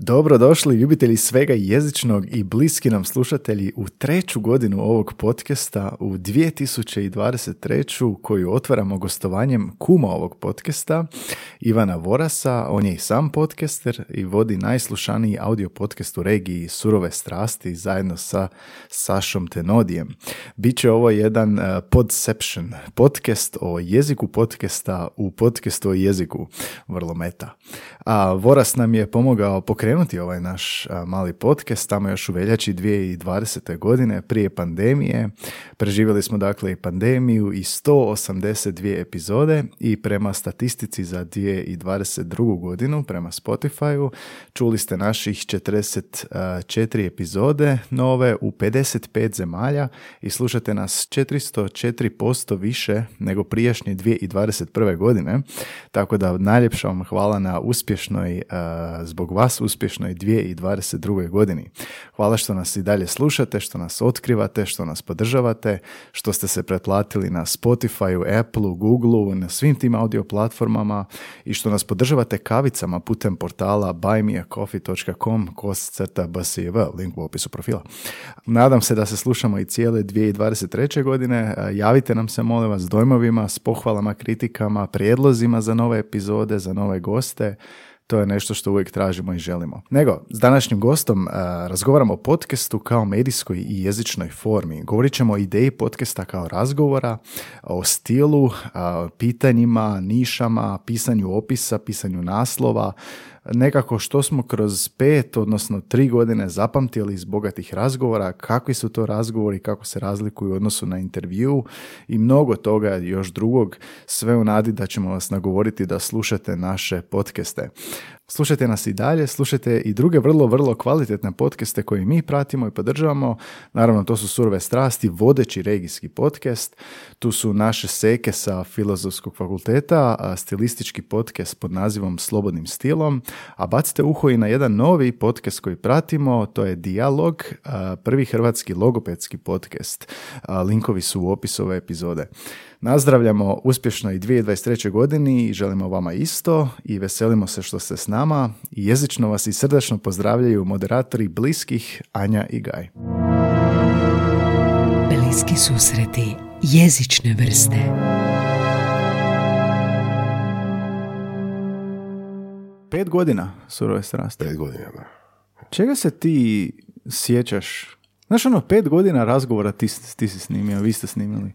Dobrodošli ljubitelji svega jezičnog i bliski nam slušatelji u treću godinu ovog podcasta u 2023. koju otvaramo gostovanjem kuma ovog podcasta Ivana Vorasa. On je i sam podcaster i vodi najslušaniji audio podcast u regiji Surove strasti zajedno sa Sašom Tenodijem. Biće ovo jedan uh, podception, podcast o jeziku podcasta u podcastu o jeziku, vrlo meta. A Voras nam je pomogao pokrenuti pokrenuti ovaj naš mali podcast, tamo još u veljači 2020. godine, prije pandemije. Preživjeli smo dakle i pandemiju i 182 epizode i prema statistici za 2022. godinu, prema Spotify-u, čuli ste naših 44 epizode nove u 55 zemalja i slušate nas 404% više nego prijašnje 2021. godine. Tako da najljepša vam hvala na uspješnoj, zbog vas uspješnoj 2022. godini. Hvala što nas i dalje slušate, što nas otkrivate, što nas podržavate, što ste se pretplatili na Spotify, Apple, Google, na svim tim audio platformama i što nas podržavate kavicama putem portala buymeacoffee.com bsiv, link u opisu profila. Nadam se da se slušamo i cijele 2023. godine. Javite nam se, molim vas, dojmovima, s pohvalama, kritikama, prijedlozima za nove epizode, za nove goste to je nešto što uvijek tražimo i želimo. Nego, s današnjim gostom uh, razgovaramo o podcastu kao medijskoj i jezičnoj formi. Govorit ćemo o ideji podcasta kao razgovora, o stilu, uh, pitanjima, nišama, pisanju opisa, pisanju naslova, nekako što smo kroz pet, odnosno tri godine zapamtili iz bogatih razgovora, kakvi su to razgovori, kako se razlikuju u odnosu na intervju i mnogo toga još drugog, sve u nadi da ćemo vas nagovoriti da slušate naše podcaste. Slušajte nas i dalje, slušajte i druge vrlo, vrlo kvalitetne podcaste koje mi pratimo i podržavamo. Naravno, to su Surove strasti, vodeći regijski podcast. Tu su naše seke sa Filozofskog fakulteta, stilistički podcast pod nazivom Slobodnim stilom. A bacite uho i na jedan novi podcast koji pratimo, to je Dialog, prvi hrvatski logopedski podcast. Linkovi su u opisu ove epizode. Nazdravljamo uspješno i 2023. godini i želimo vama isto i veselimo se što ste s nama i jezično vas i srdačno pozdravljaju moderatori bliskih Anja i Gaj. Bliski susreti jezične vrste. Pet godina surove strasti. Pet godina, da. Čega se ti sjećaš? Znaš ono, pet godina razgovora ti, ti si snimio, vi ste snimili.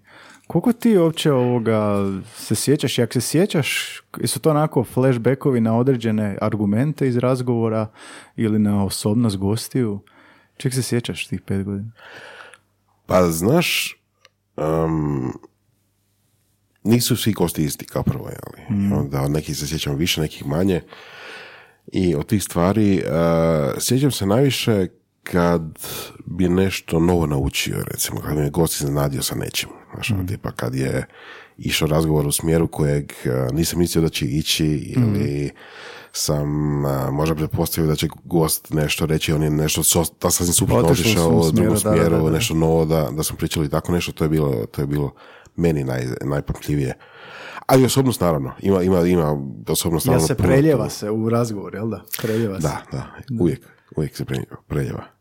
Koliko ti uopće ovoga se sjećaš? Jak se sjećaš, su to onako flashbackovi na određene argumente iz razgovora ili na osobnost gostiju? Čeg se sjećaš tih pet godina? Pa znaš, nisu svi gosti isti kao prvo, ali mm. onda od nekih se sjećam više, nekih manje. I od tih stvari uh, sjećam se najviše kad bi nešto novo naučio, recimo, kad mi je gost iznenadio sa nečim. Znaš, mm. tipa kad je išao razgovor u smjeru kojeg nisam mislio da će ići ili mm. sam možda pretpostavio da će gost nešto reći, on je nešto so, da sam suprotno otišao u drugom smjeru, nešto novo, da, da smo pričali tako nešto, to je bilo, to je bilo meni naj, najpamtljivije. A i osobnost naravno, ima, ima, ima osobnost naravno. Ja se preljeva se u razgovor, jel da? Preljeva se. Da, da, uvijek, uvijek se preljeva.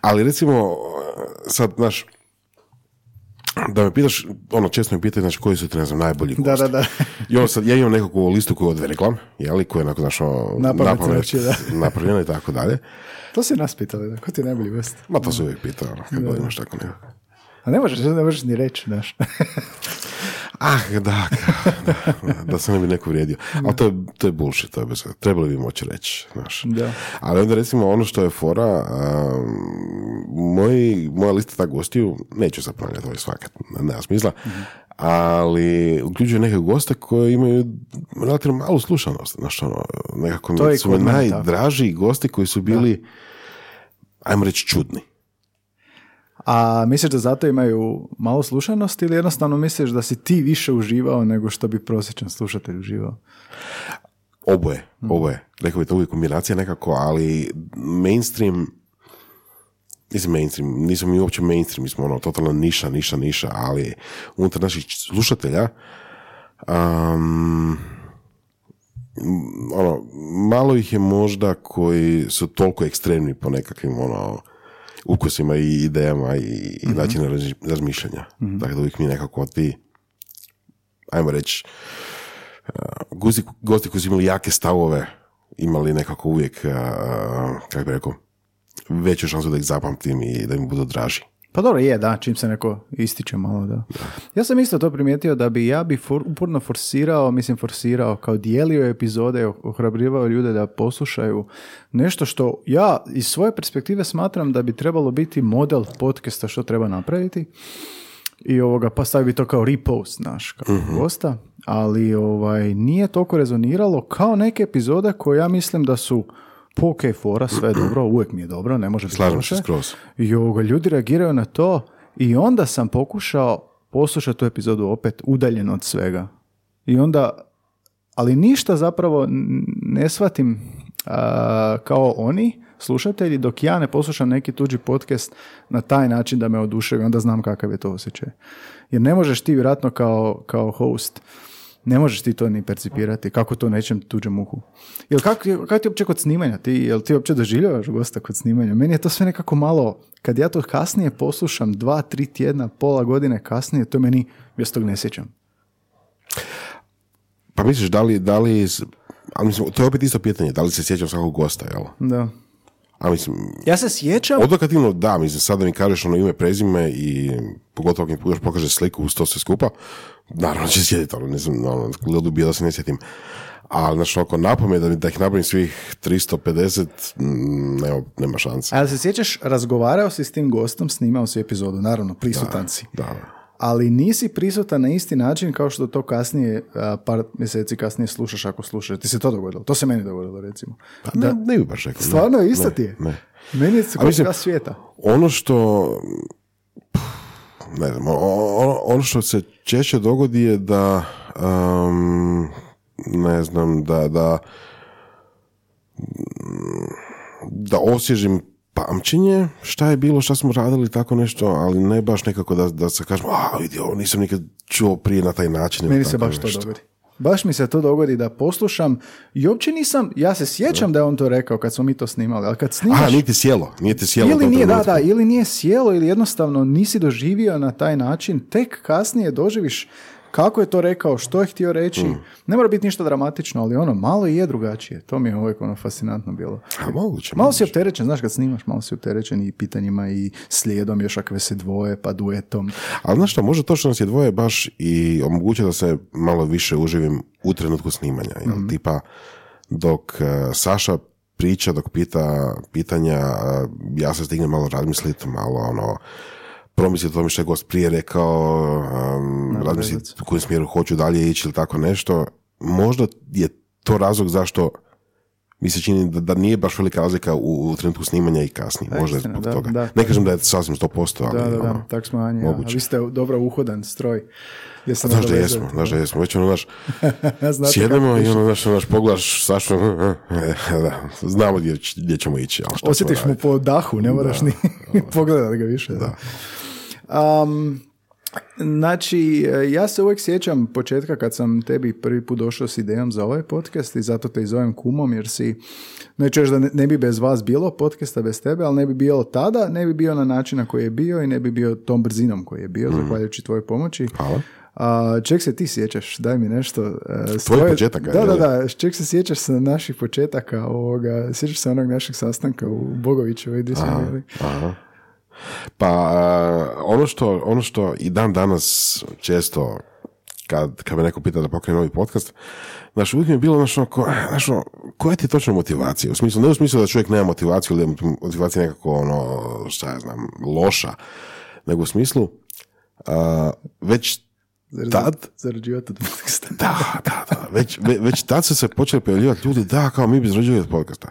Ali recimo, sad, znaš, da me pitaš, ono, često me pitaju, znači, koji su ti, ne znam, najbolji gosti. Da, da, da. I ono sad, ja imam nekakvu listu koju odvereklam, jeli, koja je, onako, znaš, ono, napravljena i tako dalje. To si nas pitali, da, ko ti je najbolji gost? Ma to se uvijek pitao, ono, kad imaš tako neko. A ne možeš, ne možeš ni reći, znaš. Ah, da, da, da, se ne bi neko vrijedio. Ali to je, to je bullshit, to je bez, trebali bi moći reći, znaš. Da. Ali onda recimo ono što je fora, moj, moja lista tak gostiju, neću sad ponavljati ovaj svakat, nema smisla, ali uključuje neke goste koji imaju relativno malu slušanost, znaš, ono, nekako to su najdraži gosti koji su bili, ajmo reći, čudni. A misliš da zato imaju malo slušanost ili jednostavno misliš da si ti više uživao nego što bi prosječan slušatelj uživao? Oboje, oboje. Rekao bi to uvijek kombinacija nekako, ali mainstream, mislim mainstream, nismo mi uopće mainstream, mi smo ono totalna niša, niša, niša, ali unutar naših slušatelja um, ono, malo ih je možda koji su toliko ekstremni po nekakvim ono, ukusima i idejama i, i načinu razmišljanja. Dakle, uvijek mi nekako ti, ajmo reći, gosti, gosti koji su imali jake stavove, imali nekako uvijek, kako bi rekao, veću šansu da ih zapamtim i da im budu draži. Pa dobro, je, da, čim se neko ističe malo, da. Ja sam isto to primijetio da bi ja bi for, uporno forsirao, mislim forsirao, kao dijelio epizode, ohrabrivao ljude da poslušaju nešto što ja iz svoje perspektive smatram da bi trebalo biti model podcasta što treba napraviti. I ovoga, pa stavi to kao repost naš, kao uh gosta, ali ovaj, nije toliko rezoniralo kao neke epizode koje ja mislim da su po ok fora, sve je dobro, uvijek mi je dobro, ne može biti Slažem se skroz. I ovoga, ljudi reagiraju na to i onda sam pokušao poslušati tu epizodu opet udaljen od svega. I onda, ali ništa zapravo ne shvatim kao oni, slušatelji, dok ja ne poslušam neki tuđi podcast na taj način da me oduševi, onda znam kakav je to osjećaj. Jer ne možeš ti vjerojatno kao, kao host ne možeš ti to ni percipirati, kako to nećem tuđem uhu. Jel kako, kako ti uopće kod snimanja? Ti, jel ti uopće doživljavaš gosta kod snimanja? Meni je to sve nekako malo, kad ja to kasnije poslušam, dva, tri tjedna, pola godine kasnije, to meni, ja tog ne sjećam. Pa misliš, da li, da li, ali mislim, to je opet isto pitanje, da li se sjećam svakog gosta, jel? Da. A mislim, ja se sjećam... Odokativno da, mislim, sad da mi kažeš ono ime, prezime i pogotovo ako mi još pokaže sliku uz to sve skupa, naravno će sjediti, ali ne znam, ono, gledu bio da se ne sjetim. Ali, znači, ako napome da, da ih napravim svih 350, mm, nema, nema šanse. Ali se sjećaš, razgovarao si s tim gostom, snimao si epizodu, naravno, prisutan si. Da, ali nisi prisutan na isti način kao što to kasnije, par mjeseci kasnije slušaš ako slušaš. Ti se to dogodilo? To se meni dogodilo, recimo. Pa da, ne, ne bi baš rekao. Stvarno, isto ti je? Ne. Meni je mislim, svijeta. Ono što ne znam, ono, ono što se češće dogodi je da um, ne znam, da da da osježim pamćenje šta je bilo, šta smo radili, tako nešto, ali ne baš nekako da, da se kažemo, a vidi, ovo nisam nikad čuo prije na taj način. Meni se baš to dogodi. Baš mi se to dogodi da poslušam i uopće nisam, ja se sjećam da je on to rekao kad smo mi to snimali, ali kad snimaš... Aha, nije ti sjelo, nije ti sjelo. Ili nije, da, da, ili nije sjelo ili jednostavno nisi doživio na taj način, tek kasnije doživiš kako je to rekao, što je htio reći. Mm. Ne mora biti ništa dramatično, ali ono, malo je drugačije. To mi je uvijek ono fascinantno bilo. A, moguće, malo si opterećen, znaš kad snimaš, malo si opterećen i pitanjima i slijedom, još akve se dvoje, pa duetom. Ali znaš što, možda to što nas je dvoje baš i omoguće da se malo više uživim u trenutku snimanja. Jel? Mm. Tipa, dok uh, Saša priča, dok pita pitanja, uh, ja se stignem malo razmisliti, malo ono, promisliti o tome što je gost prije rekao, um, razmisliti u kojem smjeru hoću dalje ići ili tako nešto. Možda je to razlog zašto mi se čini da, da nije baš velika razlika u, u trenutku snimanja i kasnije. Možda je zbog toga. Da, ne kažem da je sasvim 100%, ali... Da, da, da, ono, tak smo Anja. A vi ste dobro uhodan stroj. Jesam znaš da jesmo, znaš da jesmo. Već ono naš, sjedemo i ono naš, naš pogledaš Sašu, da, znamo gdje, gdje ćemo ići. Ali Osjetiš mu po dahu, ne moraš ni pogledati ga više. Da. Um, Znači, ja se uvijek sjećam početka kad sam tebi prvi put došao s idejom za ovaj podcast i zato te i zovem kumom jer si, neću da ne, bi bez vas bilo podcasta bez tebe, ali ne bi bilo tada, ne bi bio na način na koji je bio i ne bi bio tom brzinom koji je bio, mm. zahvaljujući tvojoj pomoći. Hvala. A, ček se ti sjećaš, daj mi nešto. Uh, Tvoj početaka. Da, da, da, ček se sjećaš sa naših početaka, ovoga, sjećaš se onog našeg sastanka u Bogovićevoj gdje smo bili. Aha. Pa ono što, ono što i dan danas često kad, kad me neko pita da pokrene novi podcast, znaš, uvijek mi je bilo, znaš, ko, znaš, ono, koja ti je točno motivacija? U smislu, ne u smislu da čovjek nema motivaciju ili da motivacija nekako, ono, šta ja znam, loša, nego u smislu, uh, već tad... Zarađivati od podcasta. Da, da, da. Već, već tad su se počeli pojavljivati ljudi, da, kao mi bi zarađivali od podcasta.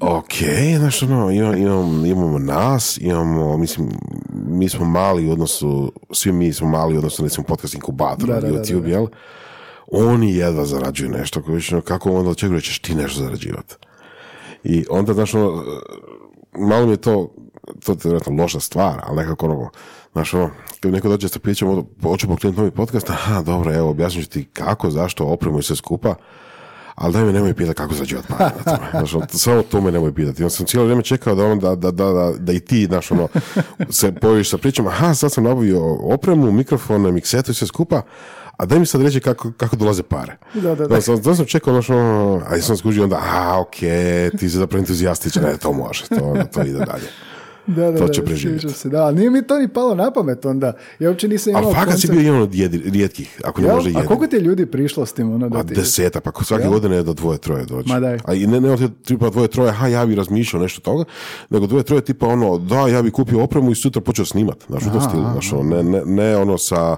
ok, znaš, ono, imamo, imamo nas, imamo, mislim, mi smo mali u odnosu, svi mi smo mali u odnosu, recimo, podcast inkubatora, da, YouTube, jel? Oni jedva zarađuju nešto, kako onda očekuje ćeš ti nešto zarađivati. I onda, znaš, ono, malo mi je to, to je vjerojatno loša stvar, ali nekako ono, Znaš, ono, kad neko dođe sa pričom, hoću pokrenuti novi podcast, aha, dobro, evo, objasnit ću ti kako, zašto, opremu i sve skupa, ali daj me nemoj pitati kako na tome. Znaš, ono, samo to me nemoj pitati. Ja sam cijelo vrijeme čekao da, on, da, da, da, da, da i ti, znaš, ono, se pojaviš sa pričama, aha, sad sam nabavio opremu, mikrofone, miksetu i sve skupa, a daj mi sad reći kako, kako dolaze pare. Da, da, da. Znaš, sam, sam čekao, znaš, ono, a ja sam skužio onda, a, okej, ti si zapravo entuzijastičan, ne, to može, to, to ide dalje. Da, da, To će preživjeti. Se, da, ali nije mi to ni palo na pamet onda. Ja uopće nisam imao Ali fakat si koncept- bio jedan od jedi- rijetkih, ako ne Jel? može A jedan. koliko ti je ljudi prišlo s tim? Ono, da A ti... deseta, pa svake Jel? godine je do dvoje, troje dođe. Ma daj. A i ne, ne od tipa dvoje, troje, ha, ja bi razmišljao nešto toga, nego dvoje, troje tipa ono, da, ja bi kupio opremu i sutra počeo snimat, znaš, u tom stilu, znaš, ono, ne, ne, ne ono sa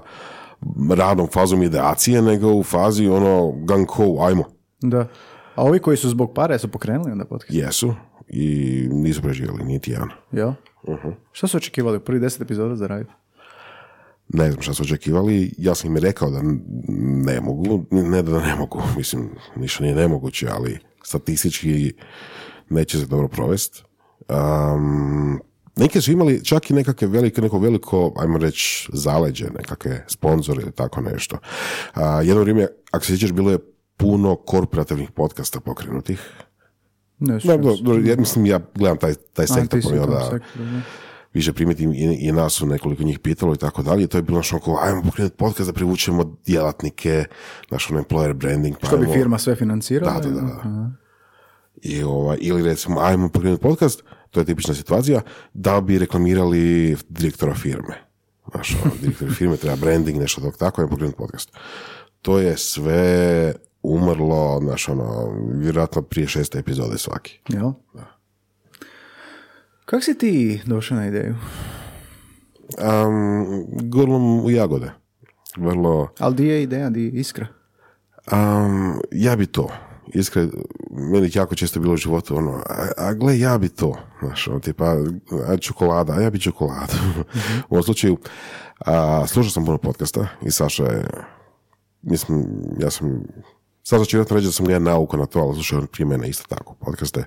radnom fazom ideacije, nego u fazi ono, gang ho, ajmo. Da. A ovi koji su zbog pare su pokrenuli onda podcast? Jesu i nisu preživjeli, niti jedan. Jel? Mhm. Što su očekivali u prvi deset epizoda za raditi? Ne znam šta su očekivali, ja sam im rekao da ne mogu, ne da ne mogu, mislim, ništa nije nemoguće, ali statistički neće se dobro provest. Um, neke su imali čak i nekakve velike, neko veliko, ajmo reći, zaleđe, nekakve sponzore ili tako nešto. A, jedno vrijeme, ako se sjećaš, bilo je puno korporativnih podcasta pokrenutih. Ne, Da, do- do- ja mislim, ja gledam taj, taj sektor, pa da. više primitim i, i nas su nekoliko njih pitalo i tako dalje. To je bilo što kao, ajmo pokrenuti podcast da privučemo djelatnike, naš ono employer branding. Pa Što bi firma sve financirala? Da, da, da, da. Aha. I, ovaj, ili recimo, ajmo pokrenuti podcast, to je tipična situacija, da bi reklamirali direktora firme. Znaš, ono, direktor firme treba branding, nešto tog tako, ajmo pokrenuti podcast. To je sve umrlo, znaš, ono, vjerojatno prije šeste epizode svaki. Jel? Kako si ti došao na ideju? Um, grlom u jagode. Vrlo, Ali di je ideja, di je iskra? Um, ja bi to. Iskreno, meni jako često bilo u životu ono, a, a gle, ja bi to. Znaš, ono, tipa, a čokolada, a ja bi čokoladu. u ovom slučaju, a, slušao sam puno podcasta i Saša je, mislim, ja sam, Saša će vjerojatno reći da sam ga ja naukao na to, ali slušao je prije mene isto tako podcaste.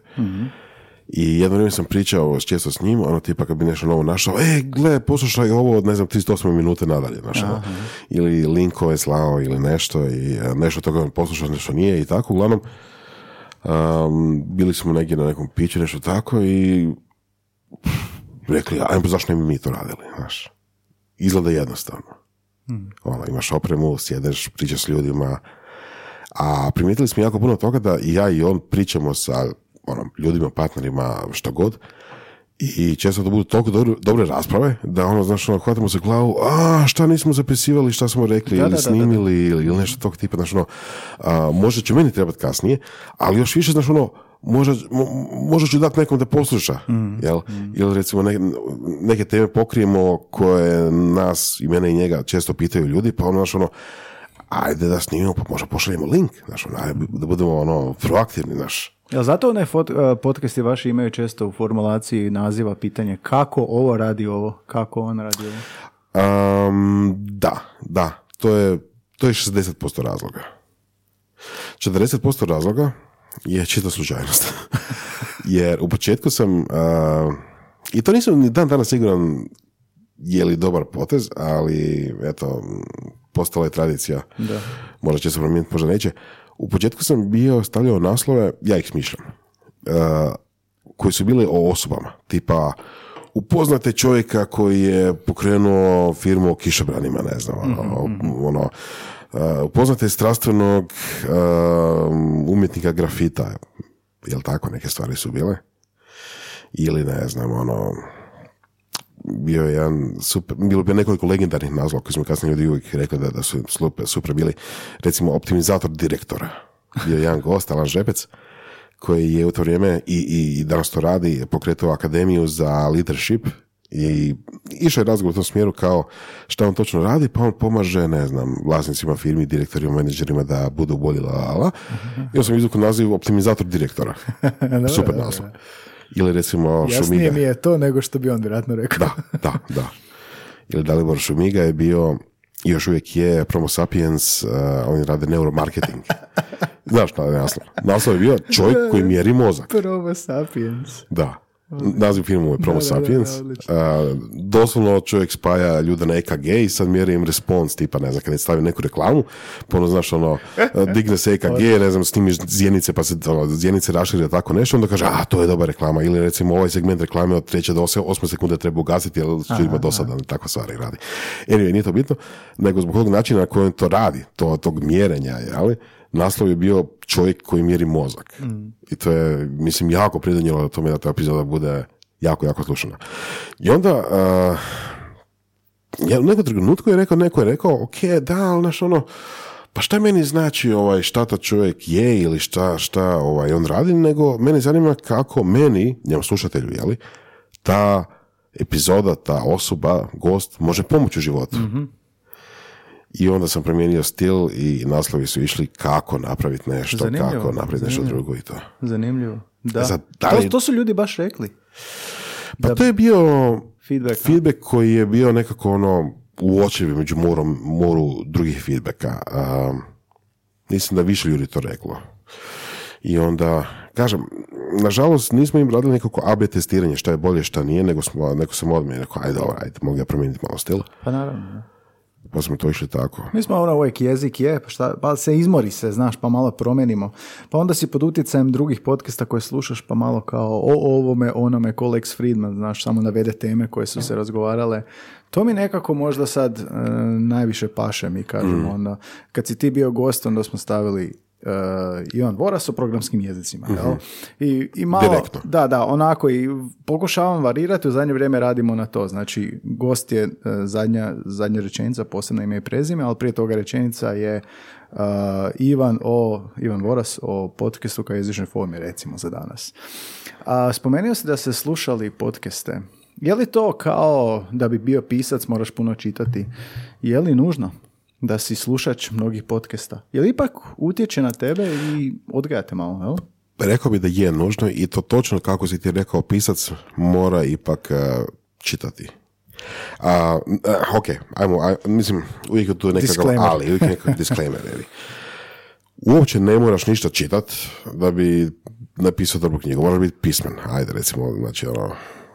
I jedno vrijeme sam pričao često s njim, ono tipa kad bi nešto novo našao, e, gle, poslušaj ovo od, ne znam, 38 minute nadalje, znaš, ono. ili linkove slao ili nešto i e, nešto toga poslušao, nešto nije i tako, uglavnom, um, bili smo negdje na nekom piću, nešto tako i rekli, ajmo, zašto ne bi mi to radili, znaš. Izgleda jednostavno. Ono, imaš opremu, sjedeš, pričaš s ljudima, a primijetili smo jako puno toga da i ja i on pričamo sa ono, ljudima, partnerima, što god, i često to budu toliko dobre, dobre rasprave, da ono, znaš, ono, hvatimo se glavu, a, šta nismo zapisivali, šta smo rekli, Da, ili da, da, da, snimili, ili, ili nešto tog tipa, znaš, ono, a, možda će meni trebati kasnije, ali još više, znaš, ono, možda, mo- možda ću dati nekom da posluša, jel? Ili recimo ne- neke teme pokrijemo koje nas i mene i njega često pitaju ljudi, pa ono, znaš, ono, ajde da snimimo, pa možda pošaljemo link, znaš, ono, ajde da budemo, ono, proaktivni, znaš, Jel zato onaj fot, uh, podcasti vaši imaju često u formulaciji naziva pitanje kako ovo radi ovo, kako on radi ovo? Um, da, da, to je, to je 60% razloga. 40% razloga je čita slučajnost. Jer u početku sam, uh, i to nisam ni dan danas siguran je li dobar potez, ali eto, postala je tradicija. Da. Možda će se promijeniti, možda neće. U početku sam bio stavljao naslove, ja ih smišljam, uh, koji su bili o osobama, tipa upoznate čovjeka koji je pokrenuo firmu o kišobranima, ne znam, ono, ono uh, upoznate strastvenog uh, umjetnika grafita, jel tako, neke stvari su bile? Ili ne znam, ono, bio je jedan super, bilo bi nekoliko legendarnih nazva koji smo kasnije ljudi uvijek rekli da, da su super, super bili. Recimo, optimizator direktora. Bio je jedan gost, Alan Žepec, koji je u to vrijeme i, i, i danas to radi, pokretao akademiju za leadership i išao je razgovor u tom smjeru kao šta on točno radi, pa on pomaže, ne znam, vlasnicima firmi, direktorima, menadžerima da budu bolji la, la, la. I on sam izvukao naziv optimizator direktora. Super naslov. Ili recimo Jasnije Šumiga. mi je to nego što bi on vjerojatno rekao. Da, da, da. Ili Dalibor Šumiga je bio još uvijek je Promo Sapiens, uh, oni rade neuromarketing. Znaš šta je naslov? Naslov je bio čovjek koji mjeri mozak. Promo sapiens. Da. Naziv filmu je Promo Da, da, da, Sapiens. odlično. A, doslovno čovjek spaja ljude na EKG i sad mjeri im respons, tipa, ne znam, kad je stavio neku reklamu, ono, znaš, ono, digne se EKG, ne znam, snimiš zjenice, pa se ono, zjenice rašire tako nešto, onda kaže, a, to je dobra reklama, ili recimo ovaj segment reklame od treće do osme, osme sekunde treba ugasiti, jer su ljudima dosadan, takva stvari radi. Anyway, nije to bitno, nego zbog tog načina na kojem to radi, to, tog mjerenja, jeli, naslov je bio čovjek koji mjeri mozak. I to je, mislim, jako pridonijelo tome da ta epizoda bude jako, jako slušana. I onda, uh, ja u nekom trenutku je rekao, neko je rekao, ok, da, ali znaš ono, pa šta meni znači ovaj, šta ta čovjek je ili šta, šta ovaj, on radi, nego mene zanima kako meni, njemu slušatelju, jeli, ta epizoda, ta osoba, gost, može pomoći u životu. I onda sam promijenio stil i naslovi su išli kako napraviti nešto, Zanimljivo, kako napraviti nešto zanimljivo. drugo i to. Zanimljivo. Da. Sad, da li- to, to su ljudi baš rekli. Pa to je bio Feedback, feedback koji je bio nekako ono uočljiv među morom, moru drugih feedbacka. Um, mislim da više ljudi to reklo. I onda, kažem, nažalost nismo im radili nekako AB testiranje šta je bolje, šta nije, nego smo, neko sam odmah rekao, ajde, dobro, ajde, mogu ja promijeniti malo stil. Pa naravno. Pa smo to išli tako. Mi smo ono uvijek jezik je, pa, šta, pa se izmori se, znaš, pa malo promijenimo. Pa onda si pod utjecajem drugih podcasta koje slušaš, pa malo kao o ovome, onome, ko Lex Friedman, znaš, samo navede teme koje su se razgovarale. To mi nekako možda sad e, najviše paše, mi kažemo. Onda, kad si ti bio gost, onda smo stavili e, Ivan Voras o programskim jezicima. jel? I, I malo, Direktno. da, da, onako i pokušavam varirati, u zadnje vrijeme radimo na to. Znači, gost je e, zadnja, zadnja rečenica, posebno ime i prezime, ali prije toga rečenica je e, Ivan o, Ivan Voras o podcastu kao jezičnoj formi, recimo, za danas. A, spomenuo si da se slušali podcaste. Je li to kao da bi bio pisac, moraš puno čitati? Je li nužno da si slušač mnogih podcasta? Je li ipak utječe na tebe i odgajate malo, jel? Rekao bi da je nužno i to točno kako si ti rekao, pisac mora ipak eh, čitati. A, eh, ok, ajmo, aj- mislim, uvijek je tu nekakav Disclaimer. ali, uvijek je nekakav disclaimer. je li. Uopće ne moraš ništa čitat da bi napisao dobru knjigu, moraš biti pismen, ajde recimo, znači ono,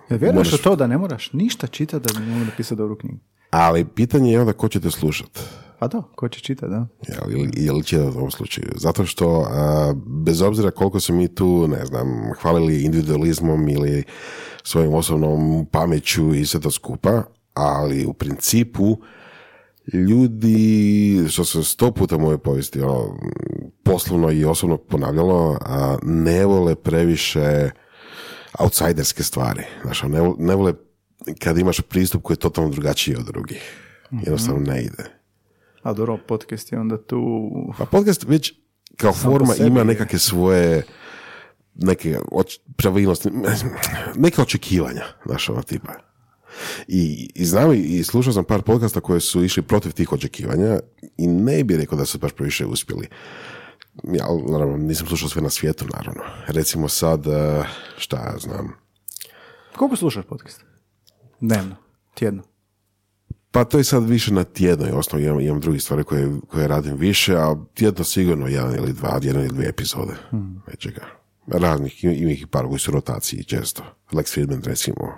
Jel vjeruješ Moraš- u to da ne moraš ništa čitati da bi mogu napisati dobru knjigu? ali pitanje je onda ko će te slušat. Pa da, ko će čitati, da. Jel, ili, ili će u ovom slučaju. Zato što, a, bez obzira koliko se mi tu, ne znam, hvalili individualizmom ili svojim osobnom pameću i sve to skupa, ali u principu ljudi, što se sto puta u mojoj povijesti ono, poslovno i osobno ponavljalo, a, ne vole previše outsiderske stvari. Znaš, ne, vo- ne vole kad imaš pristup koji je totalno drugačiji od drugih. Jednostavno ne ide. A dobro, podcast je onda tu... Pa podcast već kao Sam forma ima nekakve svoje neke oč- pravilnosti, neka očekivanja, ono tipa. I, I znam i- i slušao sam par podcasta koje su išli protiv tih očekivanja i ne bi rekao da su baš previše uspjeli. Ja, naravno, nisam slušao sve na svijetu, naravno. Recimo sad, eh, šta ja znam, Koliko slušaš podcast? Dnevno, tjedno. Pa to je sad više na tjednoj osnovi, imam, imam druge stvari koje, koje radim više, a tjedno sigurno jedan ili dva, jedan ili dvije epizode. Nečega. Raznih, ima ih par koji su rotaciji često. Lex Friedman recimo.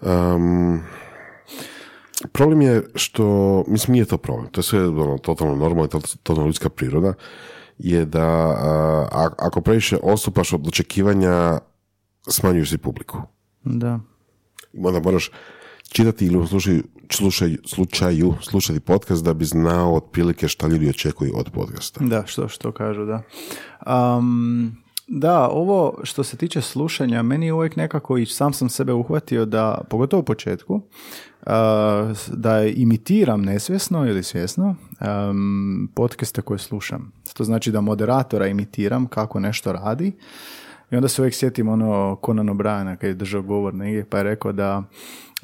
Um, problem je što, mislim nije to problem, to je sve ono, totalno normalno, to, totalno ljudska priroda, je da a, ako previše odstupaš od očekivanja, smanjuješ si publiku. Da. I onda moraš čitati ili u slučaju, slušaju, slučaju slušati podcast da bi znao otprilike šta ljudi očekuju od podcasta. Da, što, što kažu, da. Um, da, ovo što se tiče slušanja, meni je uvijek nekako i sam sam sebe uhvatio da, pogotovo u početku, da imitiram nesvjesno ili svjesno um, podcaste koje slušam. To znači da moderatora imitiram kako nešto radi i onda se uvijek sjetim ono Conan O'Briena kad je držao govor negdje pa je rekao da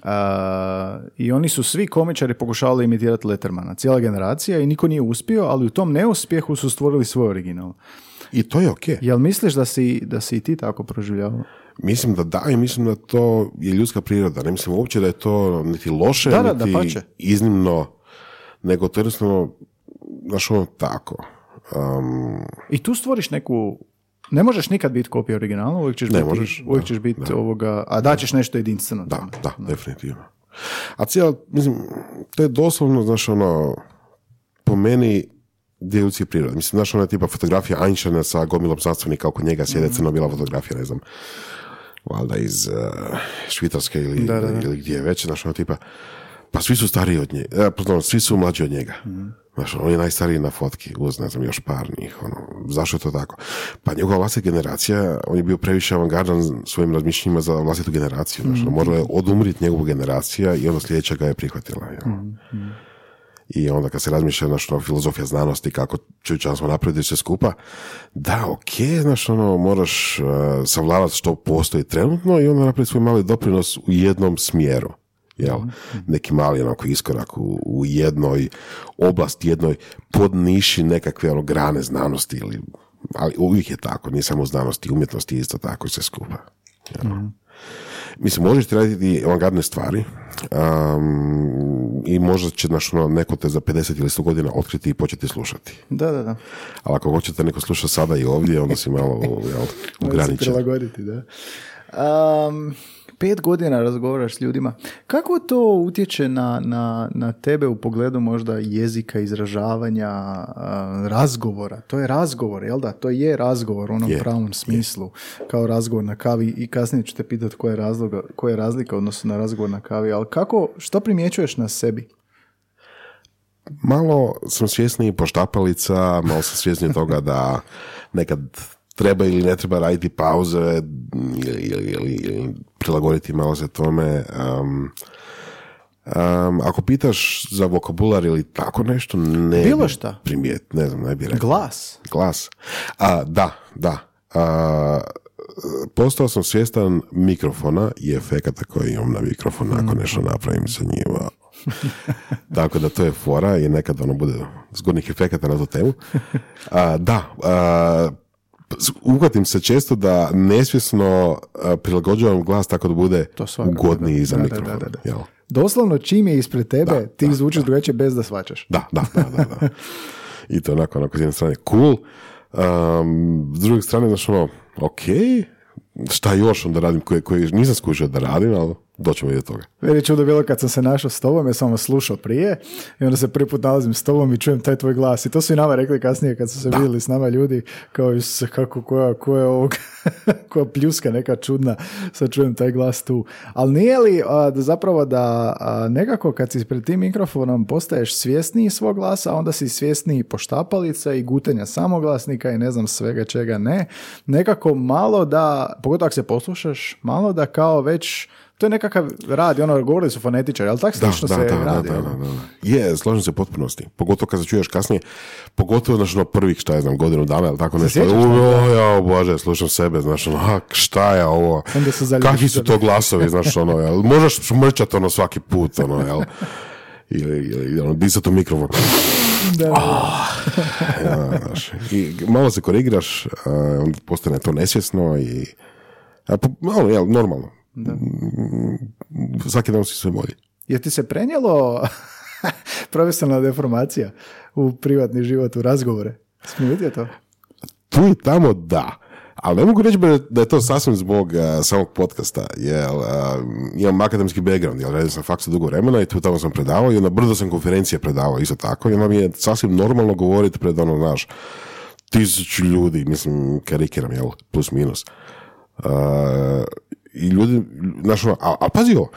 a, i oni su svi komičari pokušavali imitirati Lettermana, cijela generacija i niko nije uspio, ali u tom neuspjehu su stvorili svoj original. I to je ok. Jel misliš da si, da si i ti tako proživljavao? Mislim da da i mislim da to je ljudska priroda. Ne mislim uopće da je to niti loše, Da, da, niti dapače. iznimno, nego to jednostavno, znaš ono tako. Um, I tu stvoriš neku Ne možeš nikad biti kopija originala, uvijek ćeš Ne biti, možeš, uvijek da, ćeš biti ovoga, a daćeš nešto jedinstveno. Da, tome. da, definitivno. A cijela, mislim, to je doslovno, znaš, ono, po meni dio ljudske prirode. Mislim, znaš, ona tipa fotografija Einsteina sa gomilom znanstvenika oko njega sjede crno-bijela fotografija, ne znam, valjda iz uh, Švicarske ili, Da, da, da. ili gdje već, znaš, ono tipa, pa svi su stariji od njega, e, pardon, svi su mlađi od njega. Znaš, on je najstariji na fotki, uz, ne znam, još par njih, ono, zašto je to tako? Pa njegova vlastita generacija, on je bio previše avangardan svojim razmišljenjima za vlastitu generaciju, znaš, ono, morala je odumriti njegova generacija i onda sljedeća ga je prihvatila, jel? I onda kad se razmišlja, znaš, ono, filozofija znanosti, kako čovječanstvo napreduje sve skupa, da, ok, znaš, ono, moraš uh, savladati što postoji trenutno i onda napraviti svoj mali doprinos u jednom smjeru. Jel? Neki mali onako iskorak u, u jednoj oblasti, jednoj podniši nekakve ono, grane znanosti ili ali uvijek je tako, nije samo znanosti, umjetnosti je isto tako i sve skupa. Jel? Mislim, možeš raditi avangardne stvari um, i možda će naš, ono, neko te za 50 ili 100 godina otkriti i početi slušati. Da, da, da. Ali ako hoćete neko sluša sada i ovdje, onda si malo jel, Može se ograničen. prilagoditi, da. Um, pet godina razgovaraš s ljudima. Kako to utječe na, na, na tebe u pogledu možda jezika, izražavanja, razgovora? To je razgovor, jel da? To je razgovor u onom Je, pravom smislu. Kao razgovor na kavi i kasnije ću te pitati koja je, razloga, koja je razlika u odnosu na razgovor na kavi. Ali kako, što primjećuješ na sebi? Malo sam svjesniji poštapalica, malo sam svjesniji toga da nekad treba ili ne treba raditi pauze ili, ili, ili, ili prilagoditi malo se tome. Um, um, ako pitaš za vokabular ili tako nešto, ne Bilo bi šta. Primijet, ne znam, ne bi rekao. Glas. Glas. A, da, da. A, postao sam svjestan mikrofona i efekata koje imam na mikrofon ako nešto napravim sa njima. Tako da to je fora i nekad ono bude zgodnih efekata na tu temu. A, da, a, uhvatim se često da nesvjesno a, prilagođavam glas tako da bude ugodniji za Da, da, mikrofon. da, da. Doslovno čim je ispred tebe, Da, ti da, zvučiš drugačije bez da svačaš. Da, da, da, da, da. I to onako, onako s jedne strane cool, um, s druge strane, znaš ono, ok, šta još onda radim koje, koje nisam skužio da radim, ali doćemo i do toga. Je čudo bilo kad sam se našao s tobom, ja sam vas slušao prije i onda se prvi put nalazim s tobom i čujem taj tvoj glas. I to su i nama rekli kasnije kad su se vidjeli s nama ljudi, kao Isuse, kako, koja, koja, ovog, koja pljuska neka čudna, sad čujem taj glas tu. Ali nije li a, da zapravo da a, nekako kad si pred tim mikrofonom postaješ svjesniji svog glasa, onda si svjesniji poštapalica i gutenja samoglasnika i ne znam svega čega ne, nekako malo da, pogotovo ako se poslušaš, malo da kao već to je nekakav rad, ono, govorili su fonetičari, ali tako slično da, se da, radi. da, ono. da, da. Je, slažem se u potpunosti. Pogotovo kad se čuješ kasnije, pogotovo znaš ono prvih, šta ja znam, godinu dana ili tako nešto. sjećaš O, ja, bože, slušam sebe, znaš ono, a, šta je ovo? Se Kakvi su to glasovi, znaš ono, jel? Možeš šmrčat ono svaki put, ono, jel? Ili, ili ono, disat u mikrofon. Da, Ja, znaš, I malo se korigiraš, a, onda postane to nesvjesno i a, ono, jel, normalno. Mm, Svaki dan si sve bolji. Je ti se prenijelo profesionalna deformacija u privatni život, u razgovore? Smo vidio to? tu i tamo da. Ali ne mogu reći da je to sasvim zbog a, samog podcasta, jer a, imam akademski background, jer radim sam faksu dugo vremena i tu tamo sam predavao i na brdo sam konferencije predavao isto tako i onda mi je sasvim normalno govoriti pred ono, znaš, tisuću ljudi, mislim, karikiram, jel, plus minus. A, I ljudi, znaš, ono, a, a pazi ovo,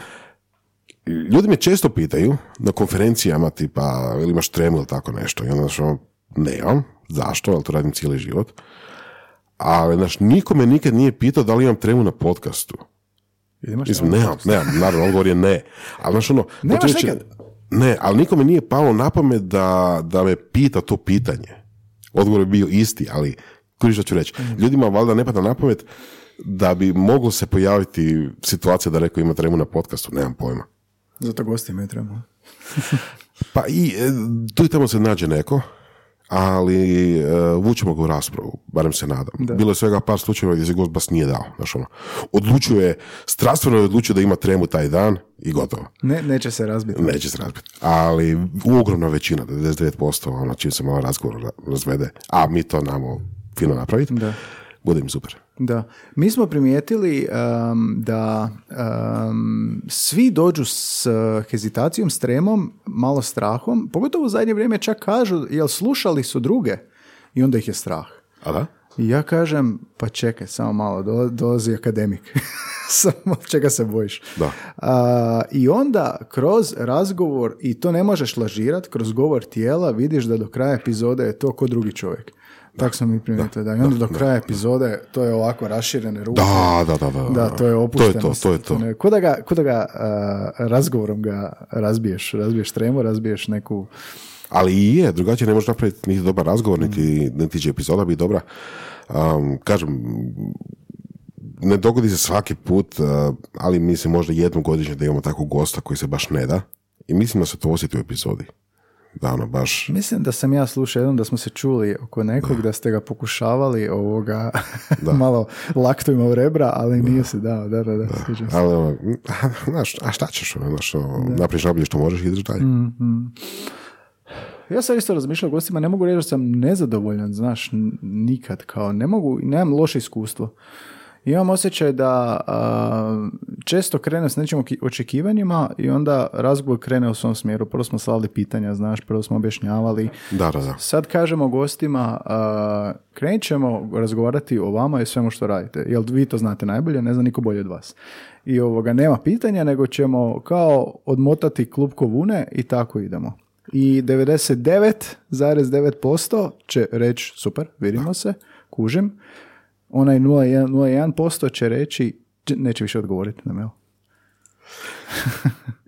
ljudi me često pitaju na konferencijama tipa ili imaš tremu ili tako nešto i onda znaš ono, nemam, zašto, ali to radim cijeli život. Ali znaš, niko me nikad nije pitao da li imam tremu na podcastu. Imaš Mislim, nemam, nemam, naravno, odgovor je ne. Ali znaš ono, Nemaš nekad? Ne, ali nikome nije palo na pamet da, da me pita to pitanje. Odgovor je bio isti, ali kužiš što ću reći. Mhm. Ljudima valjda ne pada na pamet da bi moglo se pojaviti situacija da neko ima tremu na podcastu, nemam pojma. Zato gosti imaju tremu. Pa i e, tu i tamo se nađe neko, ali e, vučemo ga u raspravu, barem se nadam. Bilo je svega par slučajeva gdje se gost baš nije dao. Znaš, ono, odlučuje, strastveno je odlučio da ima tremu taj dan i gotovo. Ne, neće se razbiti. Neće se razbiti. Ali ogromna većina, 99%, ono, čim se malo razgovor ra- razvede, a mi to namo fino napraviti, Da. Bude im super. Da. Mi smo primijetili um, da um, svi dođu s uh, hezitacijom, s tremom, malo strahom, pogotovo u zadnje vrijeme čak kažu, jel slušali su druge i onda ih je strah. A da? I ja kažem, pa čekaj, samo malo, do- dolazi akademik. samo čega se bojiš. Da. A, I onda kroz razgovor, i to ne možeš lažirat, kroz govor tijela vidiš da do kraja epizode je to ko drugi čovjek. Tako smo mi primijetili, da. I onda do kraja epizode to je ovako raširene ruke. Da, da, da, da. Da, to je To je opušteno. to, to je to. Ko da ga, ko da ga a, razgovorom ga razbiješ, razbiješ tremu, razbiješ neku... Ali i je, drugačije ne možeš napraviti niti dobar razgovor, niti, niti će epizoda biti dobra. Um, kažem, ne dogodi se svaki put, uh, ali mislim možda jednom godišnje da imamo takvog gosta koji se baš ne da. I mislim da se to osjeti u epizodi. Da, ono, baš... Mislim da sam ja slušao jednom da smo se čuli oko nekog, da. ste ga pokušavali ovoga malo laktojima u rebra, ali nije se dao, da, da, da, se. Ali, ono, znaš, a šta ćeš, ono, znaš, ono, napraviš najbolje što možeš i ideš dalje. Ja sam isto razmišljao o gostima, ne mogu reći da sam nezadovoljan, znaš, nikad, kao, ne mogu, nemam loše iskustvo. Imam osjećaj da a, često krene s nečim očekivanjima i onda razgovor krene u svom smjeru. Prvo smo slali pitanja, znaš, prvo smo objašnjavali. Da, da, da. Sad kažemo gostima, a, krenut ćemo razgovarati o vama i svemu što radite. Jel vi to znate najbolje, ne zna niko bolje od vas. I ovoga, nema pitanja, nego ćemo kao odmotati klub kovune i tako idemo. I 99,9% će reći, super, vidimo se, kužim. Onaj 0,1% 0,1% će reći, "Č- neće više odgovoriti na mail.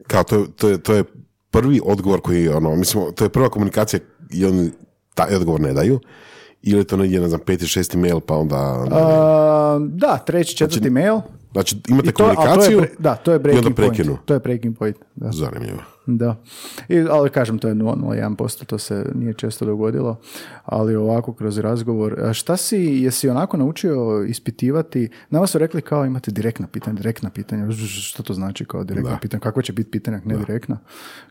Kao, to, je- to, je, to je prvi odgovor koji, ono, mislim, to je prva komunikacija i oni taj odgovor ne daju. Ili to negdje, ne znam, peti, šesti mail, pa onda... A, da, treći, četvrti mail. Znači, imate I to, a to je komunikaciju da, to je i breaking onda point. prekinu. To je breaking point. Da. Zanimljivo. Da. I, ali kažem, to je 0,1%, to se nije često dogodilo, ali ovako kroz razgovor. A šta si, jesi onako naučio ispitivati? Nama su rekli kao imate direktna pitanja, direktna pitanja. Što to znači kao direktna Da. pitanja? Kako će biti pitanja, ne direktna?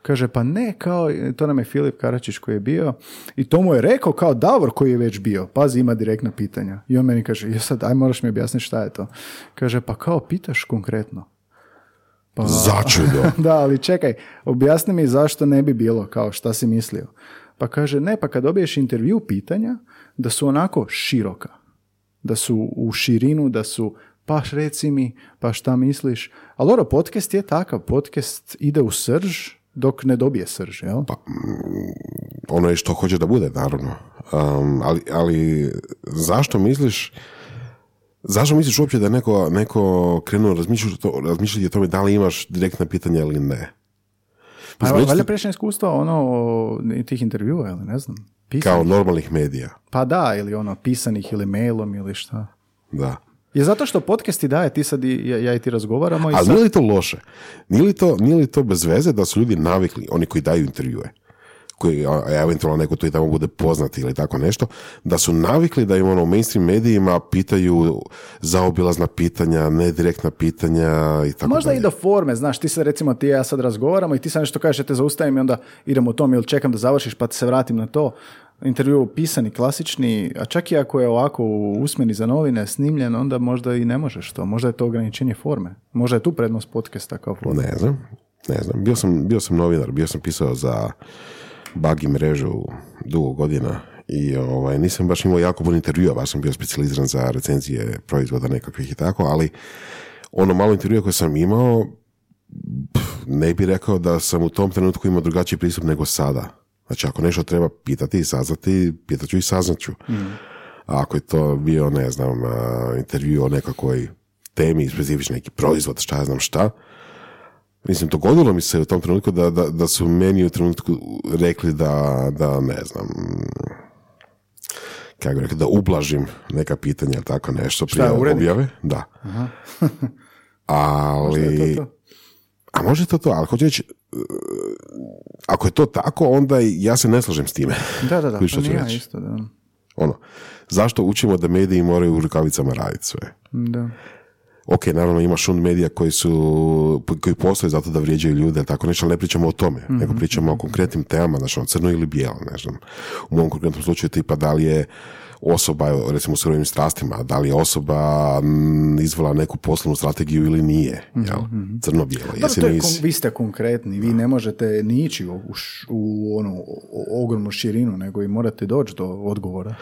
Kaže, pa ne, kao, to nam je Filip Karačić koji je bio i to mu je rekao kao Davor koji je već bio. Pazi, ima direktna pitanja. I on meni kaže, je sad, aj moraš mi objasniti šta je to. Kaže, pa kao pitaš konkretno. Pa, Začudo. da, ali čekaj, objasni mi zašto ne bi bilo kao šta si mislio. Pa kaže, ne, pa kad dobiješ intervju pitanja, da su onako široka. Da su u širinu, da su pa reci mi, pa šta misliš. Ali dobro, podcast je takav, podcast ide u srž dok ne dobije srž, jel? Pa, ono je što hoće da bude, naravno. Um, ali, ali zašto misliš zašto misliš uopće da je neko, neko krenuo razmišljati, to, razmišljati o tome da li imaš direktna pitanja ili ne? Pa Mislim, valjda prešnje iskustvo ono tih intervjua, ili ne znam. Pisanih. kao normalnih medija. Pa da, ili ono pisanih ili mailom ili šta. Da. Je zato što podcast ti daje, ti sad i, ja, ja i ti razgovaramo i Ali sad... nije li to loše? Nije li to, nije li to bez veze da su ljudi navikli, oni koji daju intervjue, koji eventualno neko tu i tamo bude poznati ili tako nešto, da su navikli da im ono u mainstream medijima pitaju zaobilazna pitanja, nedirektna pitanja i tako Možda dalje. i do forme, znaš, ti sad recimo ti i ja sad razgovaramo i ti sad nešto kažeš, ja te zaustavim i onda idemo u tom ili čekam da završiš pa se vratim na to. Intervju pisani, klasični, a čak i ako je ovako u usmeni za novine snimljen, onda možda i ne možeš to. Možda je to ograničenje forme. Možda je tu prednost podcasta kao forme. Ne znam, ne znam. Bio sam, bio sam novinar, bio sam pisao za Bug i mrežu dugo godina i ovaj, nisam baš imao jako puno intervjua, baš sam bio specijaliziran za recenzije proizvoda nekakvih i tako, ali ono malo intervjua koje sam imao, ne bi rekao da sam u tom trenutku imao drugačiji pristup nego sada. Znači, ako nešto treba pitati i saznati, pitat ću i saznat ću. A ako je to bio, ne znam, intervju o nekakvoj temi, specifični neki proizvod, šta ja znam šta, Mislim, dogodilo mi se u tom trenutku da, da, da su meni u trenutku rekli da, da ne znam, kako rekao, da ublažim neka pitanja ili tako nešto Šta, prije urednik? objave. Da. Ali... Možda je to to. A može to to, ali hoću reći, uh, ako je to tako, onda ja se ne slažem s time. Da, da, da, pa ja isto, da. Ono, zašto učimo da mediji moraju u rukavicama raditi sve? da. Ok, naravno ima šund medija koji su, koji postoje zato da vrijeđaju ljude, tako nešto, ali ne pričamo o tome, nego pričamo o konkretnim temama, znači o crno ili bijelo, ne znam. U mom konkretnom slučaju tipa da li je osoba, recimo u surovim strastima, da li je osoba mm, izvela neku poslovnu strategiju ili nije, jel? Crno-bijelo, Dobro, jesi to je nisi? vi ste konkretni, vi ne možete ni ići u, š- u onu ogromnu širinu, nego i morate doći do odgovora.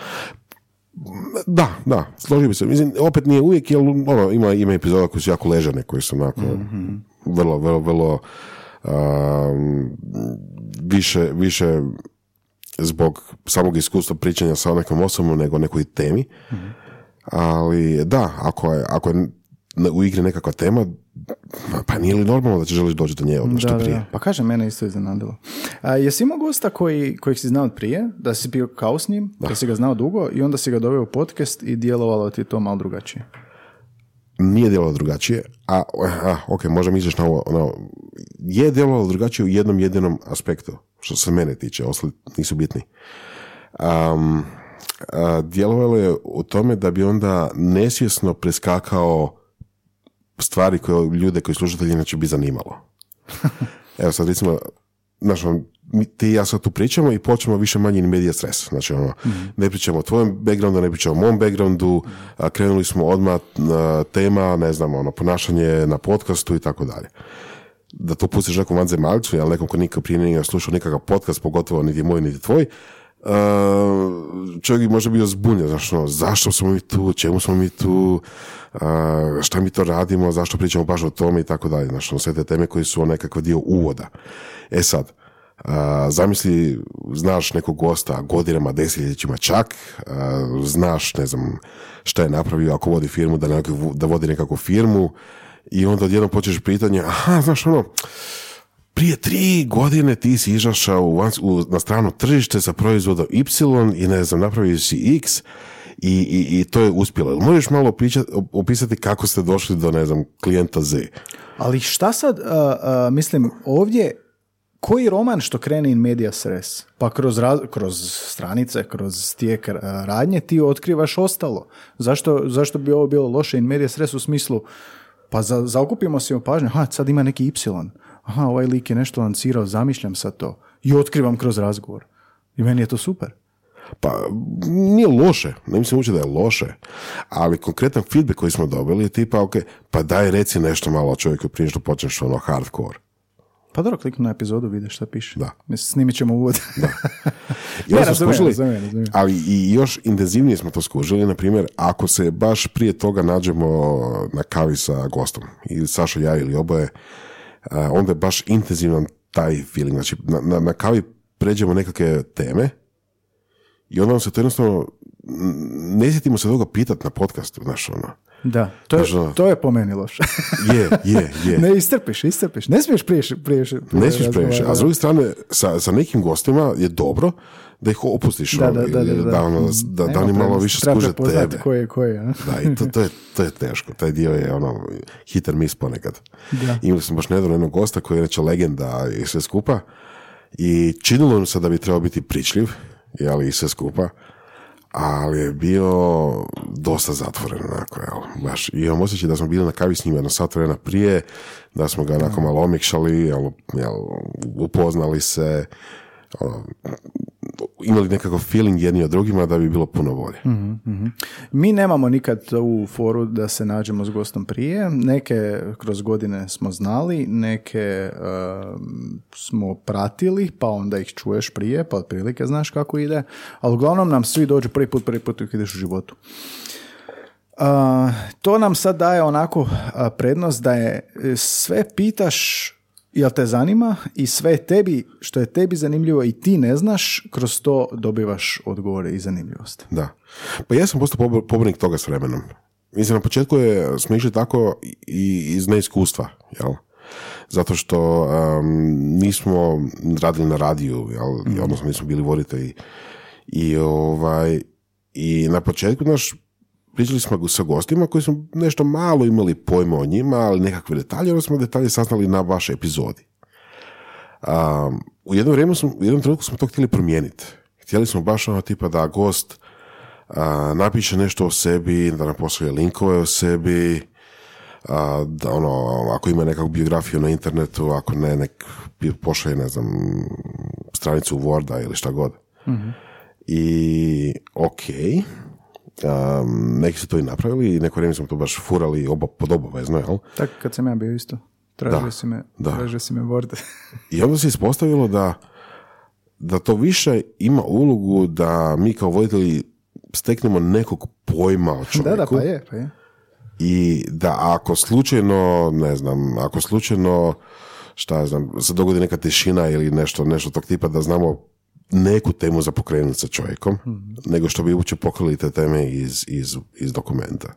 Da, da, složio bi se. Mislim, opet nije uvijek, jer ono, ima, ima epizoda koji su jako ležane, koji su onako vrlo, vrlo, vrlo um, više, više zbog samog iskustva pričanja sa nekom osobom nego nekoj temi. Ali da, ako je, ako je u igri nekakva tema, pa nije li normalno da će želiš doći do nje odmah što prije? Pa kaže, mene isto iznenadilo. A, jesi imao gosta koji, kojeg si znao od prije, da si bio kao s njim, da. si ga znao dugo i onda si ga doveo u podcast i djelovalo ti to malo drugačije? nije djelovalo drugačije, a, a ok, možda misliš na ovo, ono, je djelovalo drugačije u jednom jedinom aspektu, što se mene tiče, ostali nisu bitni. Um, djelovalo je u tome da bi onda nesvjesno preskakao stvari koje ljude koji slušatelji inače bi zanimalo. Evo sad recimo, znaš, ono, mi- ti i ja sad tu pričamo i počnemo više manje medija stres. Znači, ono, ne pričamo o tvojem backgroundu, ne pričamo o mom backgroundu, a krenuli smo odmah na tema, ne znam, ono, ponašanje na podcastu i tako dalje. Da to pustiš nekom vanzemaljcu, ili nekom ko nikad prije nije slušao nikakav podcast, pogotovo niti moj, niti tvoj, Uh, čovjek bi možda bio zbunjen, znaš, ono, zašto smo mi tu, čemu smo mi tu, uh, šta mi to radimo, zašto pričamo baš o tome i tako dalje, znaš, ono, sve te teme koji su nekakav dio uvoda. E sad, uh, zamisli, znaš nekog gosta godinama, desetljećima čak, znaš, ne znam, šta je napravio ako vodi firmu, da, nekako- da vodi nekakvu firmu i onda odjednom počneš pitanje, aha, znaš, ono, prije tri godine ti si izašao u, u, na strano tržište sa proizvodom Y i ne znam, napravio si X i, i, i to je uspjelo. Jel Možeš malo opisati kako ste došli do, ne znam, klijenta Z? Ali šta sad, uh, uh, mislim, ovdje, koji roman što krene in media sres? Pa kroz, raz- kroz stranice, kroz tijek radnje ti otkrivaš ostalo. Zašto, zašto bi ovo bilo loše in media sres u smislu, pa za, zaokupimo se pažnju, aha, sad ima neki Y, aha, ovaj lik je nešto lancirao, zamišljam sad to i otkrivam kroz razgovor. I meni je to super. Pa, nije loše, ne mislim uopće da je loše, ali konkretan feedback koji smo dobili je tipa, ok, pa daj reci nešto malo o čovjeku prije što počneš ono hardcore. Pa dobro, kliknu na epizodu, vidiš šta piše. Da. Mislim, snimit ćemo uvod. I onda Ne, razumijem, skužili, razumijem, razumijem. ali i još intenzivnije smo to skužili, na primjer, ako se baš prije toga nađemo na kavi sa gostom, ili Saša, ja ili oboje, onda je baš intenzivan taj feeling. Znači, na, na, na kavi pređemo nekakve teme i onda nam se to jednostavno, ne sjetimo se toga pitat na podcastu, znaš, ono. Da, to je, Znaš, ono- to je po meni loše. Je, je, je. ne istrpiš, istrpiš. Ne smiješ prije, prije, Ne smiješ previše. A s druge strane, sa, sa nekim gostima je dobro da ih opustiš. Da, ono, da, da, da, da. ono, da, da oni malo više skuže tebe. Ko je, ko je? Da, i to, to, je, to je teško. Taj dio je ono hit and miss ponekad. Da. Imali smo baš nedavno jednog gosta koji je inače legenda i sve skupa i činilo nam se da bi trebao biti pričljiv, ali i sve skupa, ali je bio dosta zatvoren onako, jel, baš. I imam osjećaj da smo bili na kavi s njim jedno sat vremena prije, da smo ga onako malo omikšali, jel, jel, upoznali se, ono, imali nekakav feeling jedni od drugima da bi bilo puno bolje. Mi nemamo nikad ovu foru da se nađemo s gostom prije. Neke kroz godine smo znali, neke um, smo pratili, pa onda ih čuješ prije, pa otprilike znaš kako ide. Ali uglavnom nam svi dođu prvi put, prvi put uvijek ideš u životu. A, to nam sad daje onako prednost da je e, sve pitaš jel te zanima i sve tebi, što je tebi zanimljivo i ti ne znaš, kroz to dobivaš odgovore i zanimljivost. Da. Pa ja sam postao pobor- pobornik toga s vremenom. Mislim, na početku je, smo išli tako i iz neiskustva, jel? Zato što um, nismo radili na radiju, jel? I Odnosno nismo bili voditelji. I, ovaj, I na početku naš pričali smo sa gostima koji su nešto malo imali pojma o njima, ali nekakve detalje, onda smo detalje saznali na vašoj epizodi. Um, u jednom vrijeme smo, u jednom trenutku smo to htjeli promijeniti. Htjeli smo baš ono tipa da gost a, napiše nešto o sebi, da nam pošalje linkove o sebi, a, da ono, ako ima nekakvu biografiju na internetu, ako ne, nek pošalje, ne znam, stranicu Worda ili šta god. I ok, Um, neki su to i napravili i neko vrijeme smo to baš furali oba, pod obavezno, jel? Tak kad sam ja bio isto. Tražio Da, si me, da. tražio si me. I onda se ispostavilo da, da to više ima ulogu da mi kao voditelji steknemo nekog pojma o čovjeku. da, da, pa je, pa je. I da ako slučajno, ne znam, ako slučajno, šta ja znam, se dogodi neka tišina ili nešto, nešto tog tipa, da znamo neku temu za pokrenuti sa čovjekom, nego što bi uopće pokrili te teme iz, iz, iz dokumenta.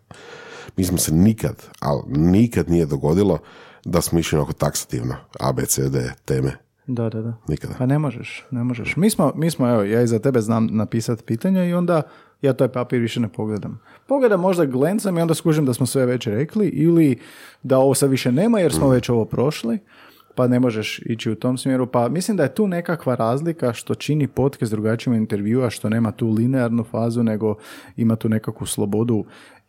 Mi smo se nikad, ali nikad nije dogodilo da smo išli onako taksativno, A, B, C, D, teme. Da, da, da. Nikada. Pa ne možeš, ne možeš. Mi smo, mi smo, evo, ja i za tebe znam napisati pitanja i onda ja taj papir više ne pogledam. Pogledam možda glencam i onda skužim da smo sve već rekli ili da ovo sad više nema jer smo već ovo prošli pa ne možeš ići u tom smjeru. Pa mislim da je tu nekakva razlika što čini podcast drugačijim intervjua, što nema tu linearnu fazu, nego ima tu nekakvu slobodu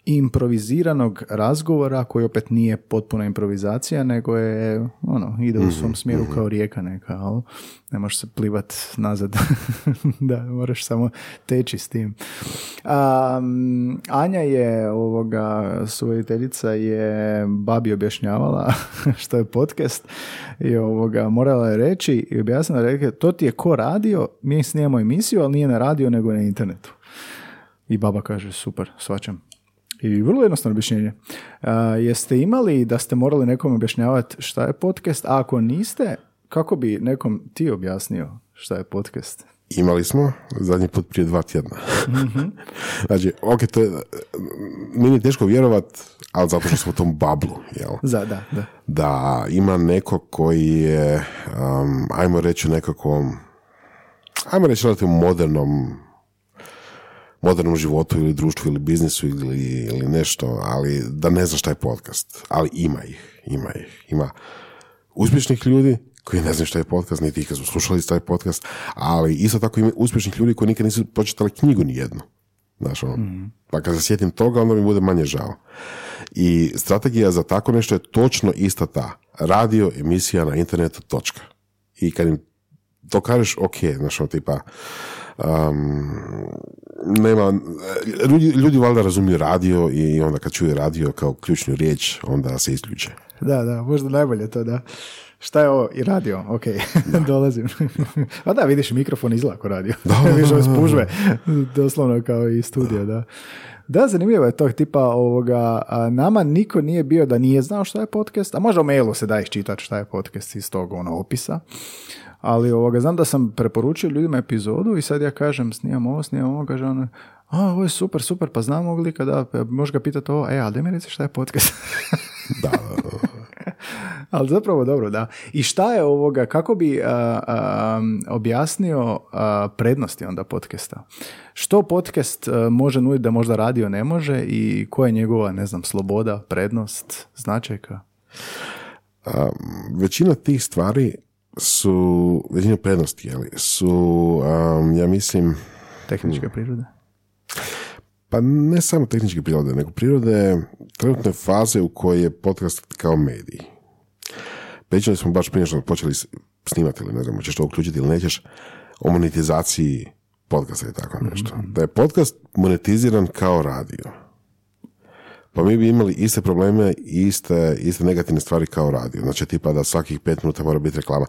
improviziranog razgovora koji opet nije potpuna improvizacija, nego je, ono, ide u svom smjeru kao rijeka neka, ali ne možeš se plivat nazad. da, moraš samo teći s tim. A, m, Anja je, ovoga, suvojiteljica je babi objašnjavala što je podcast i ovoga, morala je reći i objasnila rekla, to ti je ko radio, mi snijemo emisiju, ali nije na radio nego na internetu. I baba kaže, super, svačam. I vrlo jednostavno objašnjenje. A, jeste imali da ste morali nekom objašnjavati šta je podcast, a ako niste, kako bi nekom ti objasnio šta je podcast? Imali smo zadnji put prije dva tjedna. znači, ok, to je, meni je teško vjerovat, ali zato što smo u tom bablu, jel? Za, da, da. Da ima neko koji je, um, ajmo reći nekako, ajmo reći relativno modernom modernom životu ili društvu ili biznisu ili, ili nešto, ali da ne zna šta je podcast. Ali ima ih, ima ih. Ima uspješnih ljudi koji ne znaju šta je podcast, niti ikad su slušali taj podcast, ali isto tako ima uspješnih ljudi koji nikad nisu pročitali knjigu ni jednu. Znaš, ono, pa kad se sjetim toga, onda mi bude manje žao. I strategija za tako nešto je točno ista ta. Radio, emisija na internetu, točka. I kad im to kažeš, ok, znaš, ono, tipa, um, nema, ljudi, ljudi valjda razumiju radio i onda kad čuju radio kao ključnu riječ, onda se isključe. Da, da, možda najbolje to, da. Šta je ovo? I radio, ok, dolazim. A da, vidiš, mikrofon izgleda kao radio. Da, vidiš da, ove da, da. spužve, doslovno kao i studio, da. Da, zanimljivo je tog tipa ovoga, a nama niko nije bio da nije znao šta je podcast, a možda u mailu se da iščitati šta je podcast iz tog ono opisa, ali ovoga, znam da sam preporučio ljudima epizodu i sad ja kažem snimam ovo, snimam ovo, kaže ono, a, ovo je super, super, pa znam ovog lika da, možeš ga pitati ovo, e, ali mi reci šta je podcast. Da. Ali zapravo dobro, da. I šta je ovoga, kako bi a, a, objasnio a, prednosti onda podcasta? Što podcast može nuditi da možda radio ne može i koja je njegova, ne znam, sloboda, prednost, značajka? Većina tih stvari su, većina prednosti, jeli, su, um, ja mislim, Tehničke prirode? pa ne samo tehničke prirode, nego prirode trenutne faze u kojoj je podcast kao medij. Pričali smo baš prije što počeli snimati ili ne znam, ćeš to uključiti ili nećeš, o monetizaciji podcasta i tako nešto. Da je podcast monetiziran kao radio. Pa mi bi imali iste probleme i iste, iste negativne stvari kao radio. Znači, tipa da svakih pet minuta mora biti reklama.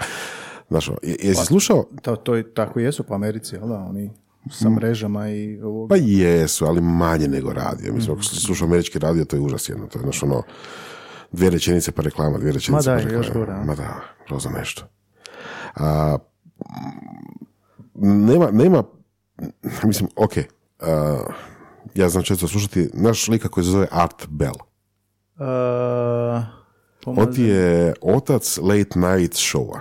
Znaš, je- jesi slušao? To, to i tako jesu po Americi, jel da? Oni sa mrežama i ovog... Pa jesu, ali manje nego radio. Mislim, ako si slušao američki radio, to je užas jedno. To je, znaš, ono, dvije rečenice pa reklama, dvije rečenice Ma da, pa reklama. još gore, a? Ma da, grozno nešto. A, nema, nema, mislim, ok, a, ja znam često slušati naš lika koji se zove Art Bell. Uh, On ti je otac late night showa.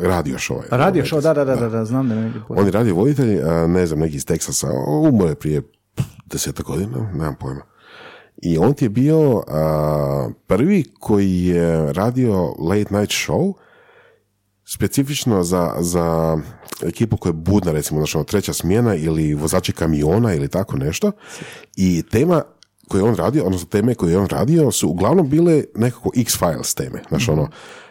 Radio showa. radio show, da, da, da, da, da, znam da neki On je radio voditelj, ne znam, neki iz Teksasa, umro je prije desetak godina, nemam pojma. I on ti je bio a, prvi koji je radio late night show specifično za, za ekipu koja je budna, recimo, znači ono, treća smjena ili vozači kamiona ili tako nešto. I tema koje je on radio, odnosno teme koje je on radio su uglavnom bile nekako X-Files teme. Znači ono,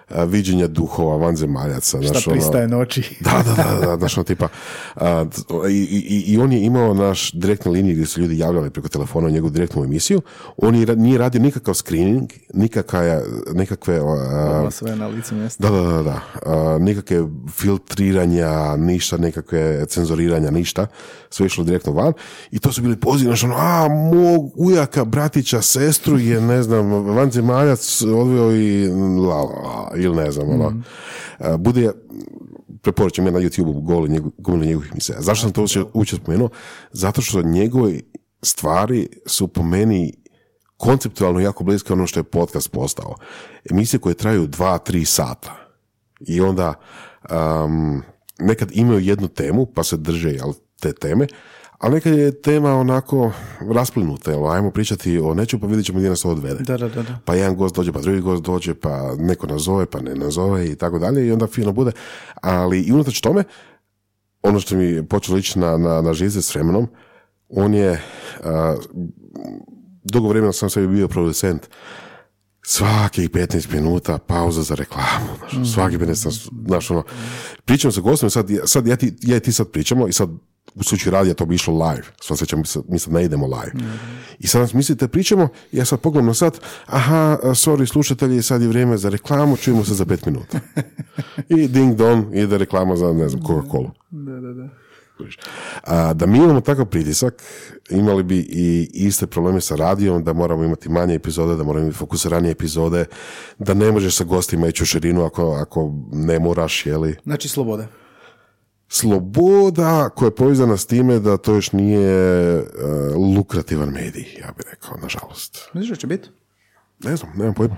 a, viđenja duhova, vanzemaljaca. Šta znaš, ono- pristaje noći. da, da, da, da, znaš, ono tipa, a, i, i, i on je imao naš direktne linije gdje su ljudi javljali preko telefona u njegovu direktnu emisiju, on je, nije radio nikakav screening, nikakve, nikakve, a, sve na licu mjesta. da, da, da, da, a, nikakve filtriranja, ništa, nikakve cenzoriranja, ništa, sve išlo direktno van i to su bili pozivi, znaš, ono, a, mog ujaka, bratića, sestru je, ne znam, vanzemaljac odveo i la, la, la, ili ne znam, ono, a, bude, preporučujem ja na YouTube goli njegov, gomilu njegovih. Zašto sam to uopće, uopće spomenuo? Zato što njegove stvari su po meni konceptualno jako bliske ono što je podcast postao. Emisije koje traju dva, tri sata. I onda um, nekad imaju jednu temu, pa se drže jel, te teme, a nekad je tema onako rasplinuta, jel, ajmo pričati o nečemu, pa vidjet ćemo gdje nas to odvede Da, da, da, da. pa jedan gost dođe, pa drugi gost dođe, pa neko nazove, pa ne nazove i tako dalje i onda fino bude. Ali i unatoč tome, ono što mi je počelo ići na, na, na žize s vremenom, on je, a, dugo vremena sam sebi bio producent, svakih 15 minuta pauza za reklamu, znaš, svaki 15, znaš, ono, pričamo sa gostom, sad, sad ja, ti, ja i ti sad pričamo i sad u slučaju radija to bi išlo live, sva sreća mi sad, mi sad ne idemo live. I sad nas mislite pričamo, ja sad pogledam na sat, aha, sorry slušatelji, sad je vrijeme za reklamu, čujemo se za 5 minuta. I ding dong, ide reklama za, ne znam, Coca-Cola. Da, da, da. A, da mi imamo takav pritisak, imali bi i iste probleme sa radijom, da moramo imati manje epizode, da moramo imati fokusiranije epizode, da ne možeš sa gostima ići u širinu ako, ako ne moraš, jeli. Znači slobode. Sloboda koja je povezana s time da to još nije e, lukrativan medij, ja bih rekao, nažalost. Misliš da će biti? Ne znam, nemam pojma.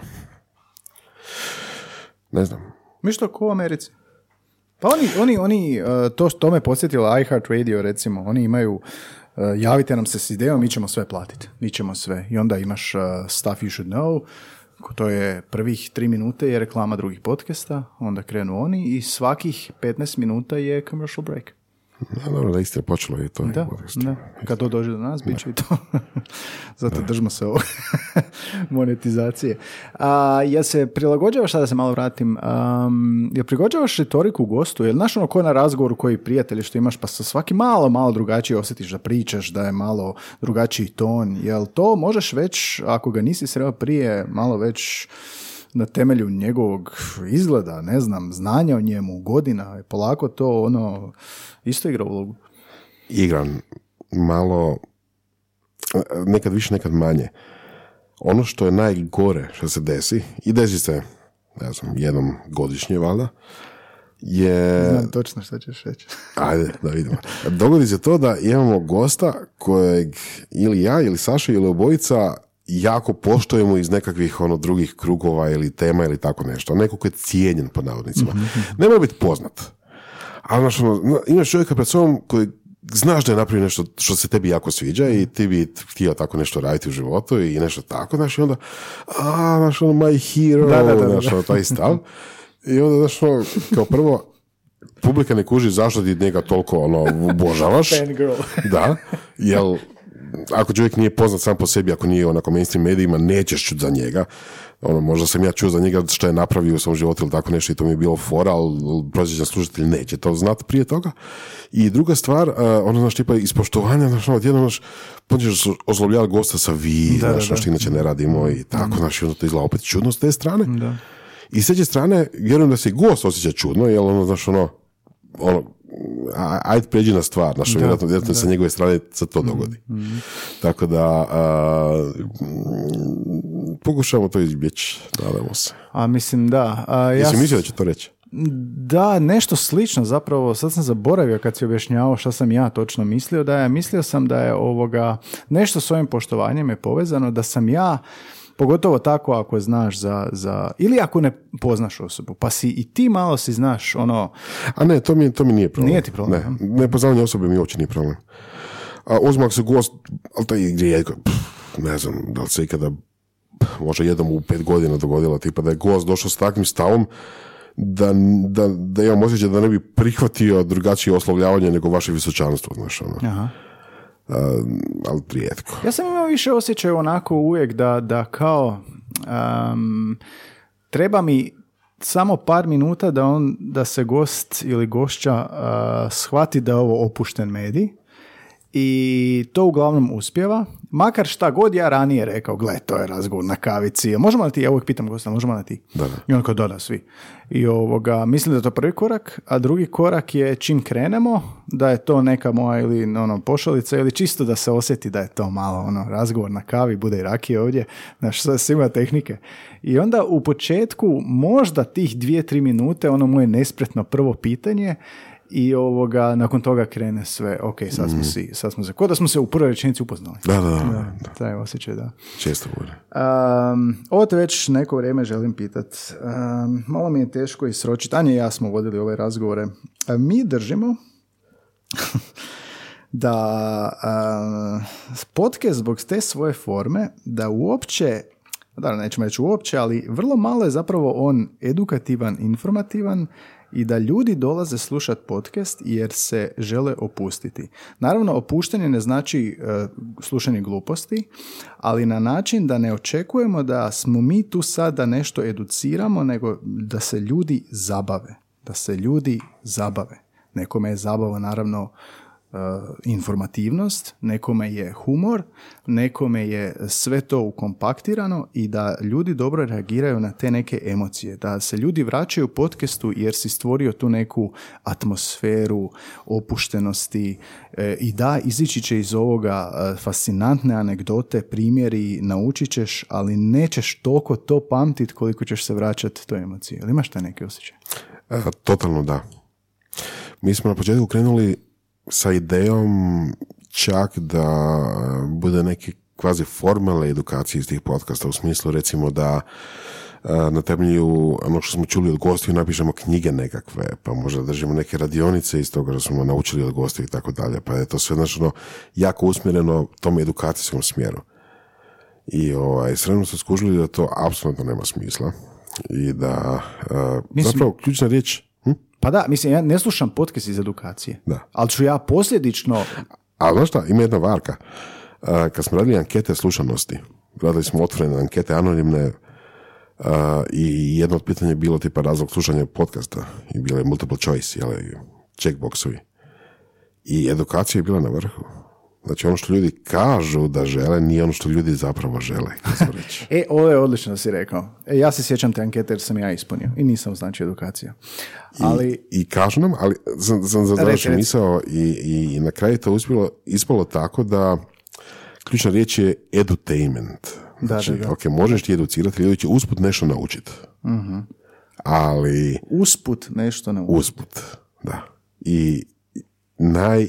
Ne znam. Mi što ko u Americi? Pa oni, oni, oni uh, to, to me podsjetilo iHeart Radio recimo, oni imaju uh, javite nam se s idejom, mi ćemo sve platiti, mi ćemo sve. I onda imaš uh, Stuff You Should Know, to je prvih tri minute je reklama drugih podcasta, onda krenu oni i svakih 15 minuta je commercial break. Ja, dobro, da isto je počelo i to. Da, da. Kad to dođe do nas, bit će i to. Zato držimo se ovo monetizacije. A, ja se prilagođavaš, sada da se malo vratim, um, jel prilagođavaš retoriku gostu? Jel znaš ono ko na razgovoru koji prijatelji što imaš, pa sa svaki malo, malo drugačije osjetiš da pričaš, da je malo drugačiji ton. Jel to možeš već, ako ga nisi sreo prije, malo već na temelju njegovog izgleda, ne znam, znanja o njemu, godina, polako to ono isto igra ulogu. igram malo, nekad više, nekad manje. Ono što je najgore što se desi, i desi se, ne znam, jednom godišnje valjda, je... Znam točno što ćeš reći. Ajde, da vidimo. Dogodi se to da imamo gosta kojeg ili ja, ili Saša, ili obojica jako poštujemo iz nekakvih ono drugih krugova ili tema ili tako nešto. Neko ko je cijenjen po navodnicima. Ne mora biti poznat. Ali znaš, ono, imaš čovjeka pred sobom koji znaš da je napravio nešto što se tebi jako sviđa i ti bi htio tako nešto raditi u životu i nešto tako, znaš, i onda, a, znaš, ono, my hero, Da, da, da, znaš, ono, taj stav. I onda, znaš, ono, kao prvo, publika ne kuži zašto ti njega toliko, ono, obožavaš. Da, jel ako čovjek nije poznat sam po sebi, ako nije onako mainstream medijima, nećeš čuti za njega. Ono, možda sam ja čuo za njega što je napravio u svom životu ili tako nešto i to mi je bilo fora, ali prosječan slušatelj neće to znati prije toga. I druga stvar, uh, ono, znaš, tipa ispoštovanja, znaš, ono, odjednom, znaš, ozlovljavati gosta sa vi, Da, da, znaš, da. što inače ne radimo i tako, znaš, i onda to izgleda opet čudno s te strane. Da. I s treće strane, vjerujem da se i gost osjeća čudno, jer ono, znaš, ono, ono, ajde pređi na stvar, znaš, vjerojatno, vjerojatno sa njegove strane se to dogodi. Tako da, a, mm, pokušamo to izbjeći, nadamo se. A mislim da. A, ja Jesi mislio da će to reći? Da, nešto slično zapravo, sad sam zaboravio kad si objašnjavao šta sam ja točno mislio, da je, mislio sam da je ovoga, nešto s ovim poštovanjem je povezano, da sam ja, pogotovo tako ako znaš za, za, ili ako ne poznaš osobu, pa si i ti malo si znaš, ono, A ne, to mi, to mi nije problem. Nije ti problem, Ne, nepoznavanje osobe mi uopće nije problem. A uzmem ako se gost, ali to je rijetko, ne znam, da li se ikada možda jednom u pet godina dogodilo, tipa da je gost došao s takvim stavom da, da, da imam osjećaj da ne bi prihvatio drugačije oslovljavanje nego vaše visočanstvo, znaš, ono. aha. A, ali rijetko. Ja sam imao više osjećaj onako uvijek da, da kao um, treba mi samo par minuta da on da se gost ili gošća a, shvati da je ovo opušten medij i to uglavnom uspjeva. Makar šta god ja ranije rekao, gle, to je razgovor na kavici. Možemo li ti, ja uvijek pitam gosta, možemo li ti? Da, da. I on kao, da, da, svi. I ovoga, mislim da je to prvi korak, a drugi korak je čim krenemo, da je to neka moja ili ono, pošalica ili čisto da se osjeti da je to malo ono, razgovor na kavi, bude i rakije ovdje, znaš, sve svima tehnike. I onda u početku možda tih dvije, tri minute, ono moje nespretno prvo pitanje, i ovoga, nakon toga krene sve, ok, sad smo, si, sad smo se, ko da smo se u prvoj rečenici upoznali. Da, da, da. Da, taj osjećaj, da. Često bude. Um, ovo te već neko vrijeme želim pitat. Um, malo mi je teško i sročiti. Anja i ja smo vodili ove razgovore. A mi držimo da um, podcast zbog te svoje forme da uopće da, nećemo reći uopće, ali vrlo malo je zapravo on edukativan, informativan i da ljudi dolaze slušati podcast jer se žele opustiti. Naravno, opuštanje ne znači e, slušanje gluposti, ali na način da ne očekujemo da smo mi tu sad da nešto educiramo, nego da se ljudi zabave. Da se ljudi zabave. Nekome je zabava naravno informativnost, nekome je humor, nekome je sve to ukompaktirano i da ljudi dobro reagiraju na te neke emocije, da se ljudi vraćaju podcastu jer si stvorio tu neku atmosferu opuštenosti e, i da, izići će iz ovoga e, fascinantne anegdote, primjeri, naučit ćeš, ali nećeš toliko to pamtit koliko ćeš se vraćati toj emociji. Ili imaš taj neki osjećaj? E, totalno da. Mi smo na početku krenuli sa idejom čak da bude neki kvazi formalne edukacije iz tih podcasta u smislu recimo da e, na temelju ono što smo čuli od gostiju napišemo knjige nekakve, pa možda držimo neke radionice iz toga što smo naučili od gostiju i tako dalje, pa je to sve znači ono jako usmjereno tom edukacijskom smjeru. I ovaj, sredno smo skužili da to apsolutno nema smisla i da uh, zapravo ključna riječ pa da, mislim, ja ne slušam podcast iz edukacije. Da. Ali ću ja posljedično... A znaš šta, ima jedna varka. Kad smo radili ankete slušanosti, radili smo otvorene ankete, anonimne, i jedno od pitanja je bilo tipa razlog slušanja podcasta i bilo je multiple choice, jel, checkboxovi. I edukacija je bila na vrhu. Znači ono što ljudi kažu da žele nije ono što ljudi zapravo žele. e, ovo je odlično da si rekao. E, ja se sjećam te ankete jer sam ja ispunio i nisam znači edukacija. Ali... I, i kažu nam, ali sam, sam misao i, i, na kraju to uspjelo, ispalo tako da ključna riječ je edutainment. Znači, da, ok, možeš ti educirati, ljudi će usput nešto naučiti. uh Ali... Usput nešto naučiti. Usput, da. I naj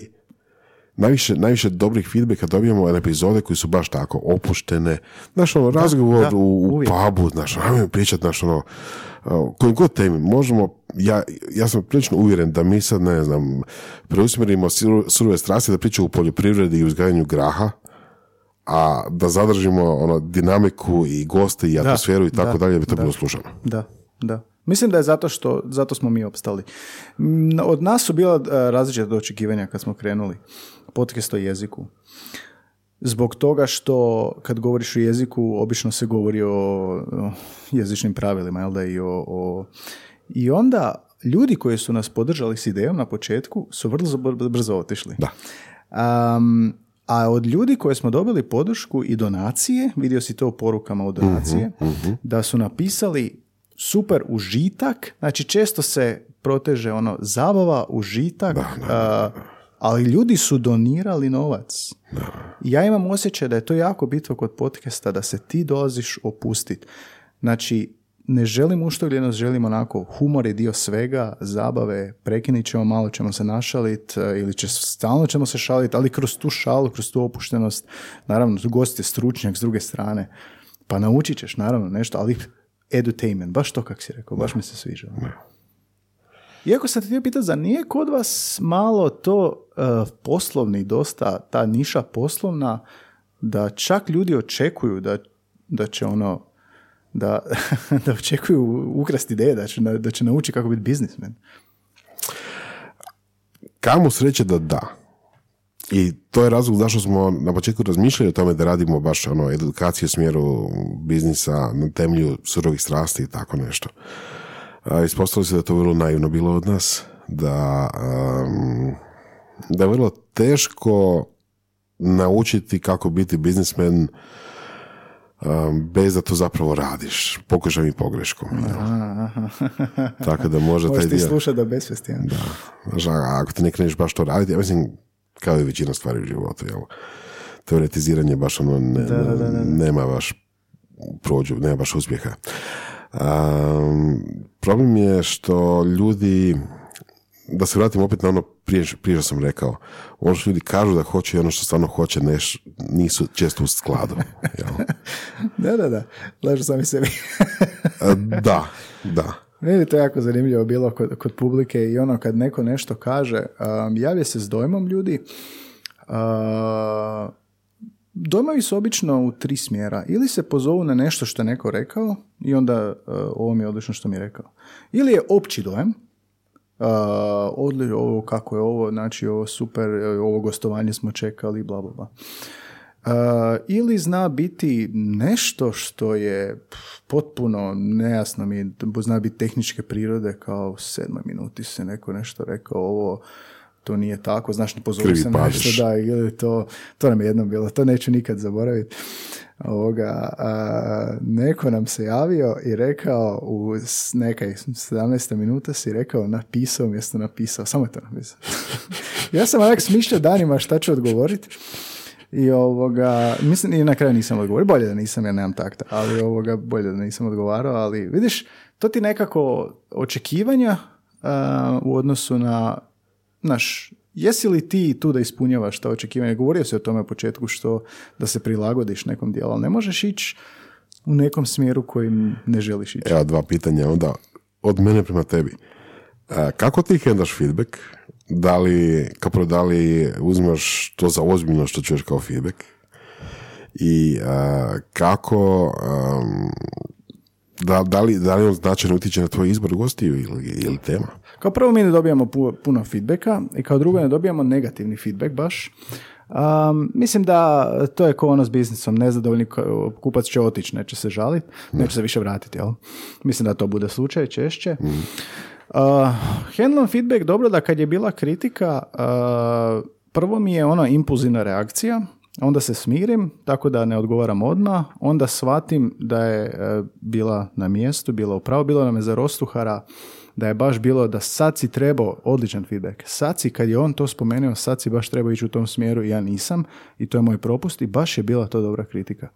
najviše, najviše dobrih feedbacka dobijemo od epizode koji su baš tako opuštene. Znaš, ono, razgovor da, u, u pubu, znaš, ajmo pričati, znaš, ono, god temi, možemo, ja, ja sam prilično uvjeren da mi sad, ne znam, preusmjerimo surove strasti da pričamo u poljoprivredi i uzgajanju graha, a da zadržimo ono dinamiku i goste i atmosferu i tako dalje, bi to bilo slušano. Da, da. Mislim da je zato što, zato smo mi opstali. Od nas su bila e, različita očekivanja kad smo krenuli podcast o jeziku. Zbog toga što kad govoriš o jeziku, obično se govori o, jezičnim pravilima, jel da, i o, o... I onda ljudi koji su nas podržali s idejom na početku su vrlo brzo otišli. Da. Um, a od ljudi koje smo dobili podršku i donacije, vidio si to u porukama od donacije, mhm, mhm. da su napisali super užitak, znači često se proteže ono zabava, užitak, da, ali ljudi su donirali novac. Ja imam osjećaj da je to jako bitno kod podcasta, da se ti dolaziš opustiti. Znači, ne želim uštogljenost, želim onako, humor je dio svega, zabave, prekinit ćemo, malo ćemo se našaliti e, ili će, stalno ćemo se šaliti, ali kroz tu šalu, kroz tu opuštenost, naravno, gost je stručnjak s druge strane, pa naučit ćeš naravno nešto, ali edutainment, baš to kak si rekao, baš mi se sviđa. Iako sam te htio pitati, za nije kod vas malo to uh, poslovni dosta, ta niša poslovna, da čak ljudi očekuju da, da će ono, da, da očekuju ukrasti ideje, da će, da će naučiti kako biti biznismen? Kamo sreće da da. I to je razlog zašto smo na početku razmišljali o tome da radimo baš ono, edukaciju u smjeru biznisa na temelju surovih strasti i tako nešto. Ispostavilo se da je to vrlo naivno bilo od nas, da, um, da je vrlo teško naučiti kako biti biznismen um, bez da to zapravo radiš, pokušam i pogreškom. Tako da možda taj Možeš ti dio... slušati da besvesti. Da. Ako ti ne kreneš baš to raditi, ja mislim, kao i većina stvari u životu, jel? Teoretiziranje baš ono ne, Da, da, da, da. nema baš prođu, nema baš uspjeha. Um, problem je što ljudi, da se vratim opet na ono prije, prije što sam rekao, ono što ljudi kažu da hoće i ono što stvarno hoće neš, nisu često u skladu. Jel? Da, da, da. Lažu sami sebi. A, da, da. Meni je to jako zanimljivo bilo kod, kod publike i ono kad neko nešto kaže, um, javlja se s dojmom ljudi. Uh, dojmovi su obično u tri smjera. Ili se pozovu na nešto što je neko rekao i onda uh, ovo mi je odlično što mi je rekao. Ili je opći dojam, uh, odli, ovo kako je ovo, znači ovo super, ovo gostovanje smo čekali, bla, bla, bla. Uh, ili zna biti nešto što je potpuno nejasno mi, zna biti tehničke prirode kao u sedmoj minuti se neko nešto rekao, ovo to nije tako, znaš, ne Krivi se nešto, da, ili to, to nam je jednom bilo, to neću nikad zaboraviti. Ovoga, a, neko nam se javio i rekao u nekaj 17 minuta si rekao napisao mjesto napisao, samo je to napisao. ja sam onak smišljao danima šta ću odgovoriti. I ovoga, mislim, i na kraju nisam odgovorio, bolje da nisam, jer nemam takta, ali ovoga, bolje da nisam odgovarao, ali vidiš, to ti nekako očekivanja a, u odnosu na, naš, jesi li ti tu da ispunjavaš ta očekivanja? Govorio si o tome u početku što da se prilagodiš nekom dijelu, ali ne možeš ići u nekom smjeru kojim ne želiš ići. Evo dva pitanja onda od mene prema tebi. A, kako ti hendaš feedback? Da li, kao da li uzmaš to za ozbiljno što čuješ kao feedback? I a, kako am, da, da, li, da li on značajno utječe na tvoj izbor gostiju ili, ili tema? Kao prvo mi ne dobijamo pu- puno feedbacka i kao drugo ne dobijamo negativni feedback baš. Um, mislim da to je ko ono s biznisom, nezadovoljni kupac će otići, neće se žaliti, neće se više vratiti, jel? Mislim da to bude slučaj češće. Uh, handlam feedback dobro da kad je bila kritika, uh, prvo mi je ono impulzivna reakcija, onda se smirim, tako da ne odgovaram odmah, onda shvatim da je e, bila na mjestu, bila upravo, bilo nam je za rostuhara, da je baš bilo da sad si trebao odličan feedback. Sad si, kad je on to spomenuo, sad si baš trebao ići u tom smjeru ja nisam i to je moj propust i baš je bila to dobra kritika.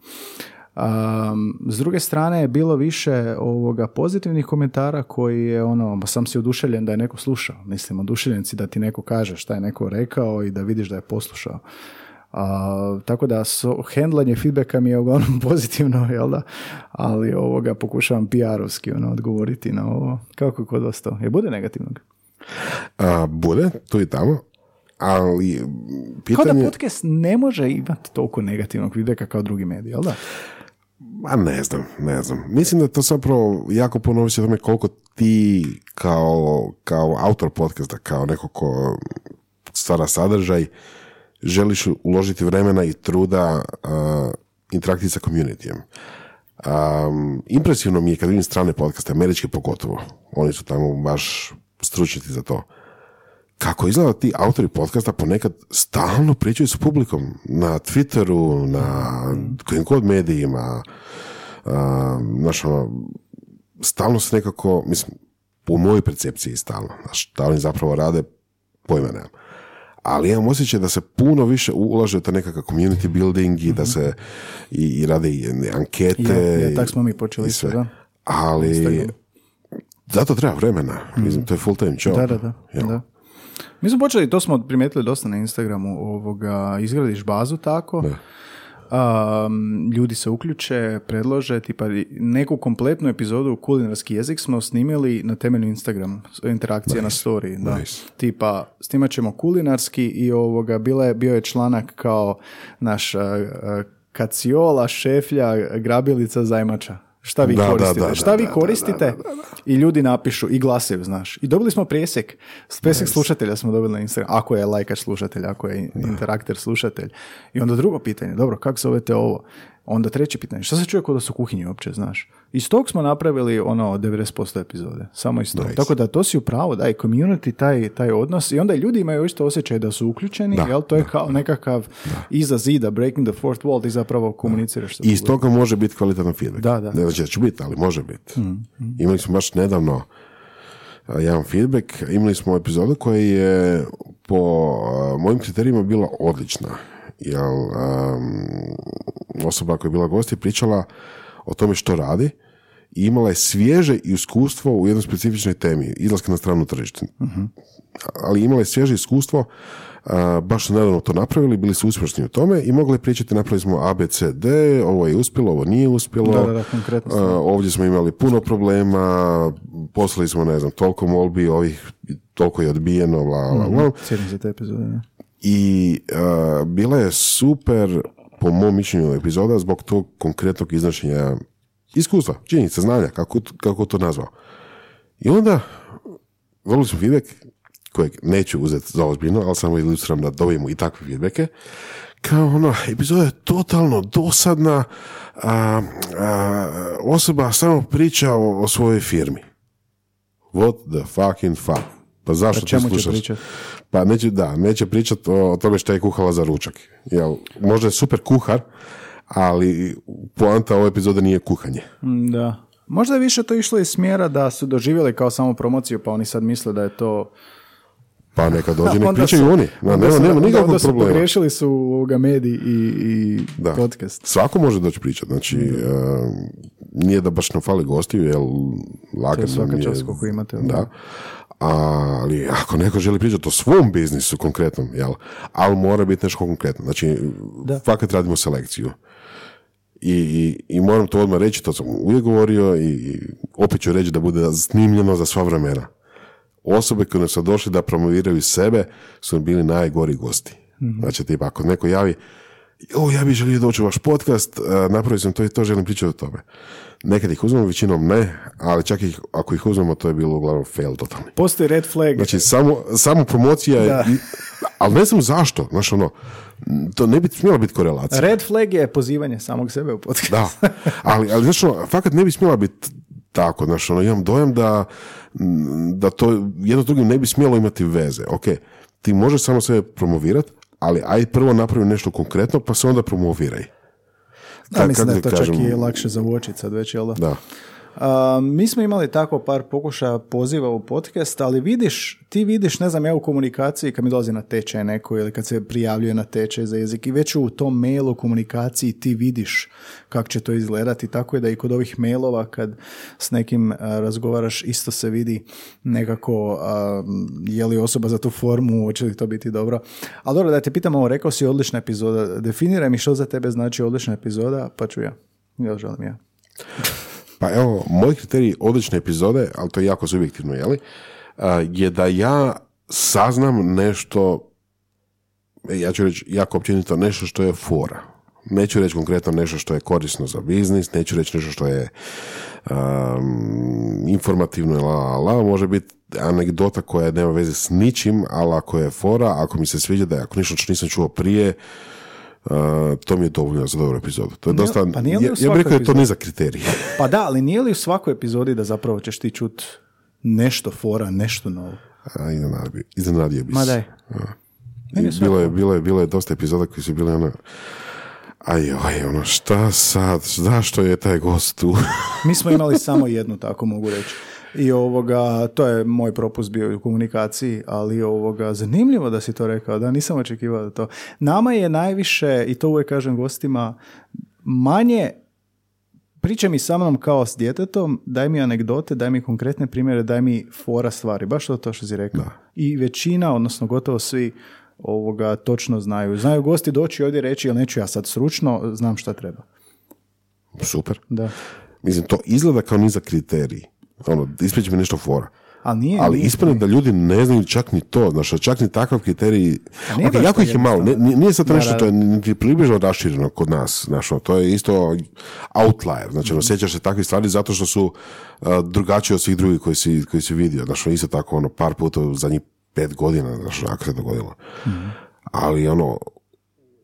Um, s druge strane je bilo više ovoga pozitivnih komentara koji je ono, sam si oduševljen da je neko slušao. Mislim, oduševljen si da ti neko kaže šta je neko rekao i da vidiš da je poslušao. A, tako da so, hendlanje feedbacka mi je uglavnom pozitivno, jel da? Ali ovoga pokušavam PR-ovski ono, odgovoriti na ovo. Kako je kod vas to? Je bude negativnog? A, bude, tu i tamo, ali Kao da pitanje... podcast ne može imati toliko negativnog feedbacka kao drugi mediji, jel da? Ma ne znam, ne znam. Mislim da to zapravo jako puno ovisi o tome koliko ti kao, kao autor podcasta, kao neko ko stvara sadržaj, želiš uložiti vremena i truda uh, interakciji sa communityjem. Um, impresivno mi je kad vidim strane podcaste, američke pogotovo, oni su tamo baš stručnjaci za to. Kako izgleda ti autori podcasta ponekad stalno pričaju s publikom na Twitteru, na kojim god medijima, znaš, ono, stalno se nekako, mislim, u mojoj percepciji stalno, znaš, šta oni zapravo rade, pojma nemam. Ali imam osjećaj da se puno više ulaže u taj nekakav community building i da se i, i rade i ankete. Je, i- tak smo mi počeli sve. da. Ali Instagram. zato treba vremena. Mislim, to je full time job. Da, da, da. Da. Mi smo počeli, to smo primijetili dosta na Instagramu, ovoga, izgradiš bazu tako, um, ljudi se uključe, predlože, tipa neku kompletnu epizodu kulinarski jezik smo snimili na temelju Instagram, interakcije na story. Da. nice. Tipa, snimat ćemo kulinarski i ovoga, bila je, bio je članak kao naš uh, uh, kaciola, šeflja, grabilica, zajmača. Šta vi Da, koristite? da, da, Šta vi da, da, koristite? I ljudi napišu i glasaju, znaš. I dobili smo presjek. Presjek slušatelja smo dobili na Instagram. Ako je lajkač slušatelj, ako je interakter slušatelj. I onda drugo pitanje, dobro, kako zovete ovo? Onda treće pitanje, šta se čuje kod vas u kuhinji uopće, znaš? Iz tog smo napravili ono 90% epizode, samo iz tog. Nice. Tako da to si u pravu, da, i community, taj, taj odnos i onda ljudi imaju isto osjećaj da su uključeni, Da, jel? To je kao nekakav iza zida, breaking the fourth wall, ti zapravo komuniciraš. I iz toga može biti kvalitetan feedback. Da, da. Ne znači da će biti, ali može biti. Imali smo baš nedavno jedan feedback. Imali smo epizodu koja je po mojim kriterijima bila odlična. Jer osoba koja je bila gost je pričala o tome što radi i imala je svježe iskustvo u jednoj specifičnoj temi, izlaska na stranu tržište. Ali imala je svježe iskustvo, a, baš su nedavno to napravili, bili su uspješni u tome i mogli pričati, napravili smo A, B, C, D, ovo je uspjelo, ovo nije uspjelo. Da, da, da, konkretno A, ovdje smo imali puno problema, poslali smo, ne znam, toliko molbi, ovih toliko je odbijeno, bla, bla, bla. Sjedim se te epizode. I a, bila je super, po mom mišljenju, epizoda zbog tog konkretnog iznošenja iskustva, činjenica, znanja, kako, kako to nazvao. I onda, volili smo feedback, kojeg neću uzeti za ozbiljno, ali samo ilustriram da dobijemo i takve feedbacke, kao ono, epizoda je totalno dosadna, a, a, osoba samo priča o, o svojoj firmi. What the fucking fuck? Pa zašto ti će slušaš? pričat? Pa neće, da, neće pričati o, o tome što je kuhala za ručak. Jel, možda je super kuhar, ali poanta ove epizode nije kuhanje. Mm, Da. Možda je više to išlo iz smjera da su doživjeli kao samo promociju, pa oni sad misle da je to... Pa neka dođe, nek pričaju su- oni. Onda nema, nema nikakvog onda su problema. pogriješili su ovoga medij i, i Da. podcast. Svako može doći pričati. Znači, e, nije da baš nam fali gostiju, jer lagano To je koliko imate. Da. Ali ako neko želi pričati o svom biznisu konkretnom, jel? Ali mora biti nešto konkretno. Znači, Da. fakat radimo selekciju. I, i, I moram to odmah reći, to sam uvijek govorio i, i opet ću reći da bude snimljeno za sva vremena. Osobe koje su došli da promoviraju sebe su bili najgori gosti. Znači, tipa, ako neko javi, o, ja bih želio doći u vaš podcast, a, napravio sam to i to, želim pričati o tome. Nekad ih uzmemo, većinom ne, ali čak ih, ako ih uzmemo, to je bilo uglavnom fail totalni. Postoji red flag. Znači, samo, samo promocija je, Da. ali ne znam zašto, znaš ono, to ne bi smjela biti korelacija. Red flag je pozivanje samog sebe u podcast. Da, ali, ali znaš ono, fakat ne bi smjela biti tako, znaš ono, imam dojam da, da to jedno s drugim ne bi smjelo imati veze. Ok, ti možeš samo sebe promovirati, ali aj prvo napravi nešto konkretno, pa se onda promoviraj. Da, mislim da je to čak i lakše za uočit sad već, jel da? Da. Mi smo imali tako par pokušaja poziva u podcast, ali vidiš, ti vidiš, ne znam, ja u komunikaciji kad mi dolazi na tečaj neko ili kad se prijavljuje na tečaj za jezik i već u tom mailu komunikaciji ti vidiš kako će to izgledati, tako je da i kod ovih mailova kad s nekim razgovaraš isto se vidi nekako je li osoba za tu formu, hoće li to biti dobro. Ali dobro, da te pitam ovo, rekao si odlična epizoda, definiraj mi što za tebe znači odlična epizoda, pa ću ja. Ja želim ja. Pa evo, moj kriterij odlične epizode, ali to je jako subjektivno, jeli, je da ja saznam nešto, e, ja ću reći jako općenito, nešto što je fora. Neću reći konkretno nešto što je korisno za biznis, neću reći nešto što je um, informativno, la, la, la, može biti anegdota koja nema veze s ničim, ali ako je fora, ako mi se sviđa da je, ako što nisam čuo prije, uh, to mi je dovoljno za dobru epizodu. To je dosta, pa nije li u ja, ja bih rekao da je to epizodi? nizak kriterij. Pa da, ali nije li u svakoj epizodi da zapravo ćeš ti čut nešto fora, nešto novo? A, iznenadio bi, iznenadio bi Ma se. daj. Je I bilo je, bilo je, bilo je dosta epizoda koji su bili ono, aj, aj, ono, šta sad, zašto je taj gost tu? Mi smo imali samo jednu, tako mogu reći. I ovoga, to je moj propust bio u komunikaciji, ali ovoga, zanimljivo da si to rekao, da nisam očekivao da to. Nama je najviše, i to uvijek kažem gostima, manje pričaj mi sa mnom kao s djetetom, daj mi anegdote, daj mi konkretne primjere, daj mi fora stvari, baš to, to što si rekao. I većina, odnosno gotovo svi ovoga točno znaju. Znaju gosti doći ovdje reći, jel neću ja sad stručno, znam šta treba. Super. Da. Mislim, to izgleda kao nizak kriterij. Ono, ispričaj mi nešto fora. Ali nije, Ali nije. ispadne da ljudi ne znaju čak ni to, znaš, čak ni takav kriterij. A nije Ok, baš jako to ih je malo, ne, nije- sad to nešto da, što je niti približno rašireno kod nas, znaš, ono, to je isto outlier, znači, ono, sjećaš se takvih stvari zato što su uh, drugačiji od svih drugih koji si, koji si vidio, znaš, ono, isto tako, ono, par puta u zadnjih pet godina, znaš, ako se dogodilo. Mhm. Ali, ono,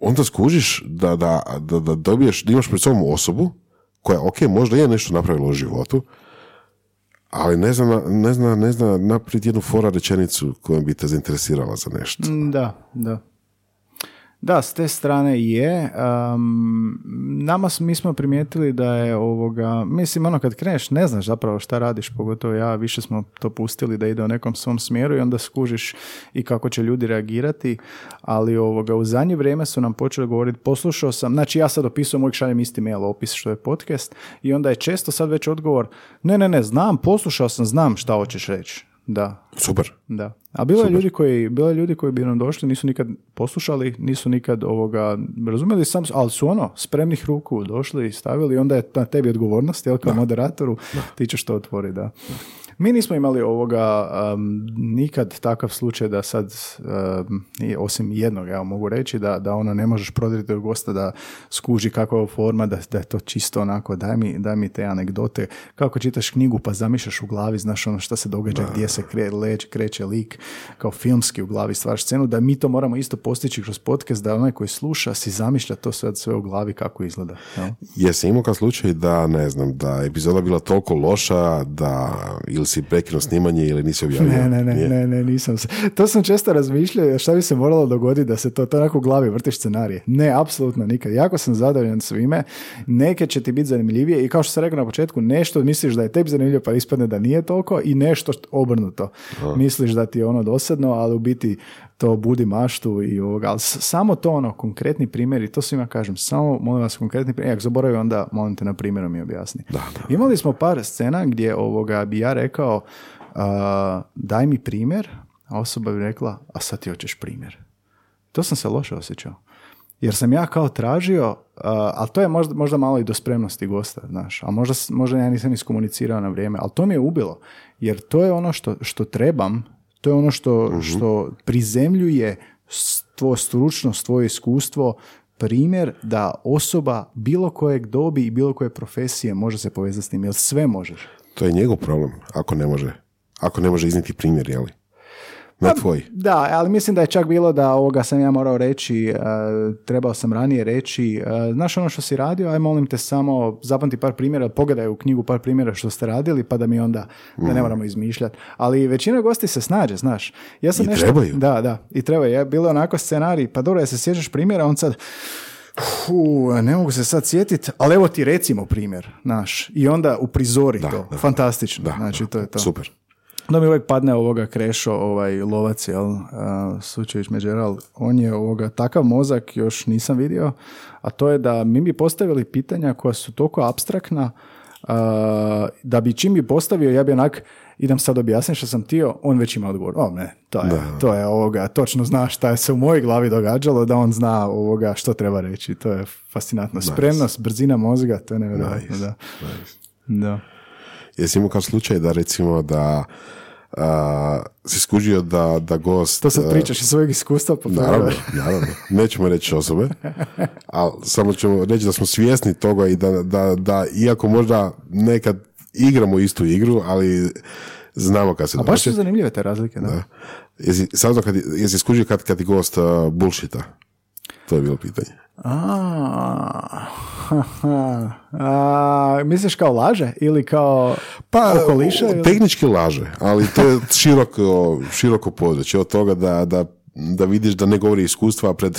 onda skužiš da, da, da, da dobiješ, da imaš pred sobom osobu koja, ok, možda je nešto napravila u životu, ali ne zna, ne zna, ne zna napraviti jednu fora rečenicu koja bi te zainteresirala za nešto. Da, da. Da, s te strane je. Um, nama, mi smo primijetili da je ovoga, mislim, ono kad kreneš, ne znaš zapravo šta radiš, pogotovo ja, više smo to pustili da ide u nekom svom smjeru i onda skužiš i kako će ljudi reagirati, ali ovoga, u zadnje vrijeme su nam počeli govoriti, poslušao sam, znači ja sad opisujem, uvijek šaljem isti mail opis što je podcast i onda je često sad već odgovor, ne, ne, ne, znam, poslušao sam, znam šta hoćeš reći. Da, Super. da. A bilo je ljudi koji, bilo je ljudi koji bi nam došli, nisu nikad poslušali, nisu nikad ovoga razumjeli sam, ali su ono, spremnih ruku došli i stavili, onda je na tebi odgovornost, jel, kao moderatoru, ti ćeš to otvoriti, da. Mi nismo imali ovoga um, nikad takav slučaj da sad, um, osim jednog, ja mogu reći, da, da ono ne možeš prodati od gosta da skuži kakva je forma, da, da je to čisto onako, daj mi, daj mi te anegdote, kako čitaš knjigu pa zamišljaš u glavi, znaš ono šta se događa, gdje se kre, leđ, kreće lik, kao filmski u glavi stvaraš scenu, da mi to moramo isto postići kroz podcast, da onaj koji sluša si zamišlja to sve, sve u glavi kako izgleda. jel? Jesi imao kad slučaj da, ne znam, da epizoda bila toliko loša da ili si prekinuo snimanje ili nisi objavio? Ne, ne, ne, Nije? ne, ne, nisam se. To sam često razmišljao, šta bi se moralo dogoditi da se to, to onako u glavi vrtiš scenarije. Ne, apsolutno nikad. Jako sam zadovoljan svime. Neke će ti biti zanimljivije i kao što sam rekao na početku, nešto misliš da je tebi zanimljivo pa ispadne da nije toliko i nešto što- obrnuto. Misliš da ti je ono dosadno, ali u biti to budi maštu i ovoga. Ali samo to ono, konkretni primjeri, to svima kažem, samo molim vas konkretni primjeri. Ako zaboravim, onda molim te na primjeru mi objasni. Imali smo par scena gdje ovoga bi ja rekao a, daj mi primjer, a osoba bi rekla, a sad ti hoćeš primjer. To sam se loše osjećao. Jer sam ja kao tražio, a, ali to je možda, možda malo i do spremnosti gosta, znaš, a možda, možda ja nisam iskomunicirao na vrijeme, ali to mi je ubilo. Jer to je ono što, što trebam, to je ono što, što prizemljuje tvoju stručnost, tvoje iskustvo, primjer da osoba bilo kojeg dobi i bilo koje profesije može se povezati s tim, jer sve možeš. To je njegov problem, ako ne može. Ako ne može izniti primjer, jeli? Pa, Ne tvoj. Da, ali mislim da je čak bilo da ovoga sam ja morao reći, e, trebao sam ranije reći, e, znaš ono što si radio, aj molim te samo zapamti par primjera, pogledaj u knjigu par primjera što ste radili, pa da mi onda, da Mhm. ne moramo izmišljati. Ali većina gosti se snađe, znaš. Ja sam I nešto, trebaju. Da, da, i trebaju. Ja, bilo je onako scenarij, pa dobro, ja se sjećaš primjera, on sad, Fu, ne mogu se sad sjetiti, ali evo ti recimo primjer, naš. I onda uprizori to. Fantastično. znači, to je to. Super. Da mi uvijek padne ovoga Krešo, ovaj lovac, jel, uh, Sučević Međeral, on je ovoga, takav mozak još nisam vidio, a to je da mi bi postavili pitanja koja su toliko abstraktna, a, da bi čim bi postavio, ja bi onak, idem sad objasniti što sam tio, on već ima odgovor. O ne, to je, to je ovoga, točno zna šta je se u mojoj glavi događalo, da on zna ovoga što treba reći. To je fascinantno. Spremnost, brzina mozga, to je nevjerojatno, Nice, da. Da. Jesi imao kad slučaj da recimo da a, si skužio da, da gost... To sad a, pričaš iz svojeg iskustva, pa Naravno, naravno. Nećemo reći osobe, ali samo ćemo reći da smo svjesni toga i da, da, da iako možda nekad igramo istu igru, ali znamo kad se A baš su zanimljive te razlike, da. Jesi, sad kad, jesi skužio kad, kad ti gost uh, bullshita? To je bilo pitanje. A, haha. A, misliš kao laže ili kao Pa, okoliša? tehnički laže, ali to je široko, široko područje od toga da, da, da vidiš da ne govori iskustva, a, pred,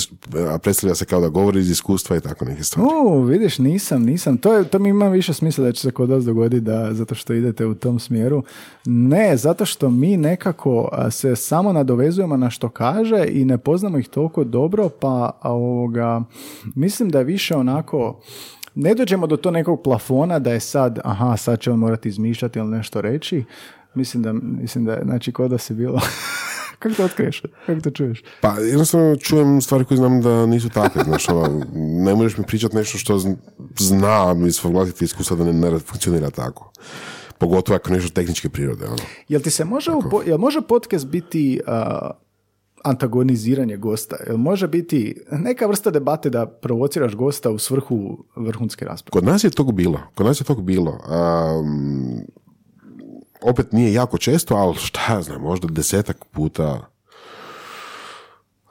predstavlja se kao da govori iz iskustva i tako neke stvari. U, vidiš, nisam, nisam. To, je, to mi ima više smisla da će se kod vas dogoditi da, zato što idete u tom smjeru. Ne, zato što mi nekako se samo nadovezujemo na što kaže i ne poznamo ih toliko dobro, pa ovoga, mislim da je više onako, ne dođemo do to nekog plafona da je sad, aha, sad će on morati izmišljati ili nešto reći. Mislim da, mislim da znači, kod da si bilo... Kako to otkriješ? Kako to čuješ? Pa jednostavno čujem stvari koje znam da nisu takve, znaš, ono, ne možeš mi pričati nešto što zn- znam iz svog vlastitog iskustva da ne, ne funkcionira tako. Pogotovo ako nešto tehničke prirode, ono. Jel ti se može, u po- jel može podcast biti a, antagoniziranje gosta? Jel može biti neka vrsta debate da provociraš gosta u svrhu vrhunske rasprave? Kod nas je tog bilo, kod nas je tog bilo. Um, opet nije jako često, ali šta ja znam, možda desetak puta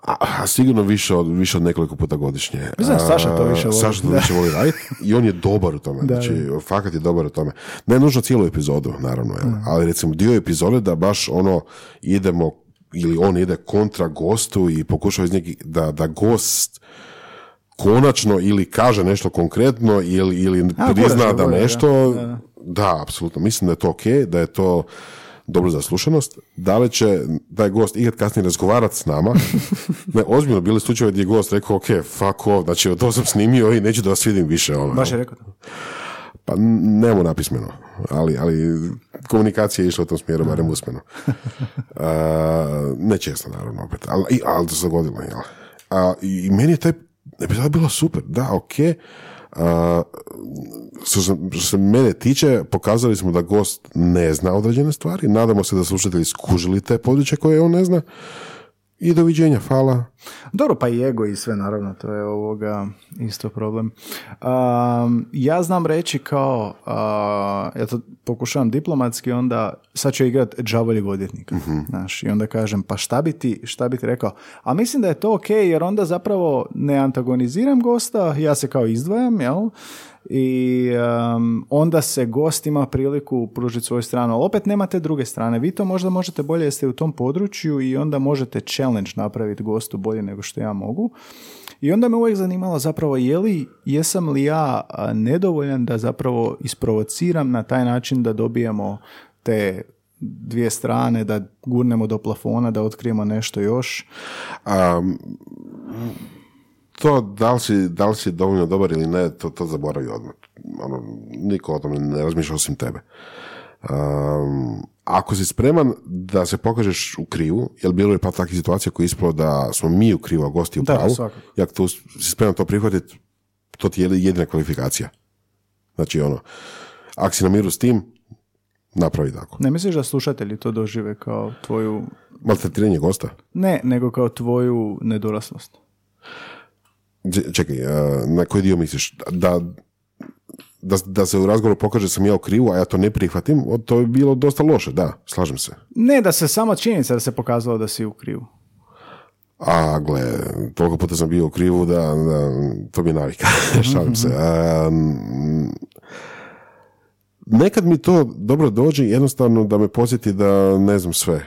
A, a sigurno više od, više od nekoliko puta godišnje. Da Saša to više voli. Saša to više voli raditi i on je dobar u tome. Da, znači, fakat je dobar u tome. Ne nužno cijelu epizodu, naravno, jel? ali recimo dio epizode da baš ono idemo ili on ide kontra gostu i pokušava iz njega da, da gost konačno ili kaže nešto konkretno ili, ili prizna da nešto da, da. apsolutno. Mislim da je to ok, da je to dobro za slušanost. Da li će taj gost ikad kasnije razgovarati s nama? ne, ozbiljno bili slučajevi gdje je gost rekao, ok, fuck off, znači to sam snimio i neću da vas vidim više. Ono, Baš je rekao to. Pa n- nemamo napismeno, ali, ali komunikacija je išla u tom smjeru, barem usmeno. A, ne često, naravno, opet, ali, ali to se dogodilo, jel? A, i, I meni je taj epizoda bila super, da, ok. A, što, se, što se mene tiče, pokazali smo da gost ne zna određene stvari, nadamo se da slušatelji skužili te područje koje on ne zna i doviđenja, hvala. Dobro, pa i ego i sve, naravno, to je ovoga isto problem. Um, ja znam reći kao, a, ja to pokušavam diplomatski, onda sad ću igrat džavoljeg odvjetnika, znaš, i onda kažem, pa šta bi ti, šta bi ti rekao? A mislim da je to ok, jer onda zapravo ne antagoniziram gosta, ja se kao izdvajam, jel? I um, onda se gost ima priliku pružiti svoju stranu, ali opet nemate druge strane. Vi to možda možete bolje jeste u tom području i onda možete challenge napraviti gostu bolje nego što ja mogu. I onda me uvijek zanimalo zapravo je li, jesam li ja nedovoljan da zapravo isprovociram na taj način da dobijemo te dvije strane, da gurnemo do plafona, da otkrijemo nešto još. A, to da li, si, da li si dovoljno dobar ili ne, to, to zaboravi odmah. Ono, niko o tome ne razmišlja osim tebe. Um, ako si spreman da se pokažeš u krivu, jer bilo je pa takvih situacija koji je ispalo da smo mi u krivu, a gosti u pravu, i ako tu si spreman to prihvatiti, to ti je jedina kvalifikacija. Znači, ono, ako si na miru s tim, napravi tako. Ne misliš da slušatelji to dožive kao tvoju, Maltretiranje gosta? ne, nego kao tvoju nedoraslost? Čekaj, a, na koji dio misliš? Da, da, da se u razgovoru pokaže da sam ja u krivu, a ja to ne prihvatim, to je bilo dosta loše, da, slažem se. Ne, da se samo činjenica da se pokazalo da si u krivu. A, gle, toliko puta sam bio u krivu da, da to mi je navika, šalim se. Mm, nekad mi to dobro dođe, jednostavno da me posjeti da ne znam sve.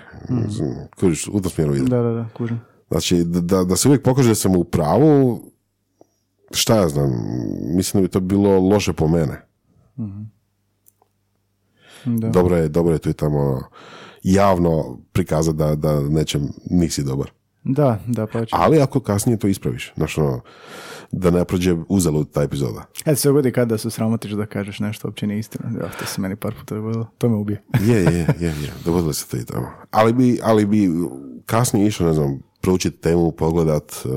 Kužiš, u tom smjeru ide. Da, da, da, kužim. Znači, da, da se uvijek pokaže da sam u pravu, šta ja znam, mislim da bi to bilo loše po mene. Da. Dobro je, dobro je tu i tamo javno prikazati da, da nečem nisi dobar. Da, da, pa. Ali ako kasnije to ispraviš, znači ono, da ne prođe uzalud ta epizoda. E, se dogodi kada se sramotiš da kažeš nešto uopće nije istina. Ja, to se meni par puta dogodilo. To me ubije. Je, je, je, je, dogodilo se to i tamo. Ali bi, ali bi kasnije išao, ne znam, proučiti temu, pogledat, uh,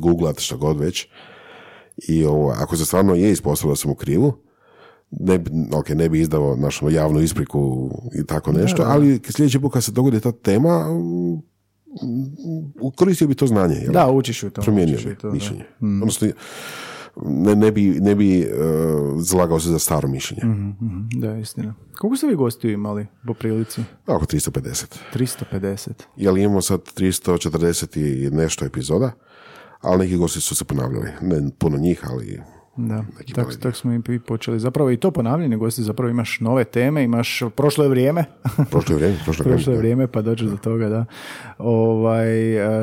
googlat, šta god već. I ovo, ako se stvarno je ispostavilo da sam u krivu, ne bi, ok, ne bi izdao našu javnu ispriku i tako nešto, ali sljedeći put kad se dogodi ta tema, um, koristio bi to znanje. Jel? Da, učiš u to. Promijenio bi to, mišljenje. Odnosno, ne, ne bi, ne bi uh, zalagao se za staro mišljenje. Mhm, Da, istina. Koliko ste vi gostiju imali po prilici? Oko 350. 350. Jel imamo sad 340 i nešto epizoda, ali neki gosti su se ponavljali. Ne puno njih, ali Da, tako tak smo i počeli. Zapravo i to ponavljanje gosti, zapravo imaš nove teme, imaš prošlo je vrijeme, prošlo je vrijeme. Prošlo prošlo je vrijeme. pa dođeš do toga, da. Ovaj,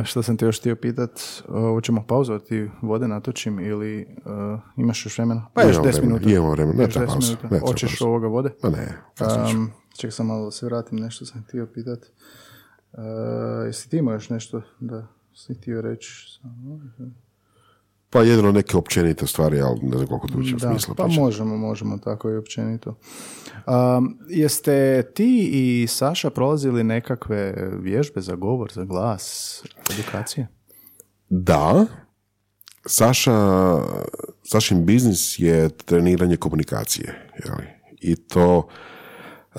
što sam te još htio pitat, hoćemo pauzovati, vode natočim ili e, imaš još vremena? Pa još Imamo 10 vremena, minuta. imamo vremena. Ne treba 10 pauza, Hoćeš ovoga vode? Ma ne. Um, ček sam malo da se vratim, nešto sam htio pitat. Uh, jesi ti imao još nešto da si htio reći? Pa jedino neke općenite stvari, ali ne znam koliko tu će smisla. pa pričati. možemo, možemo tako i općenito. Um, jeste ti i Saša prolazili nekakve vježbe za govor, za glas, edukacije? Da, Saša, Sašin biznis je treniranje komunikacije, jeli? I to,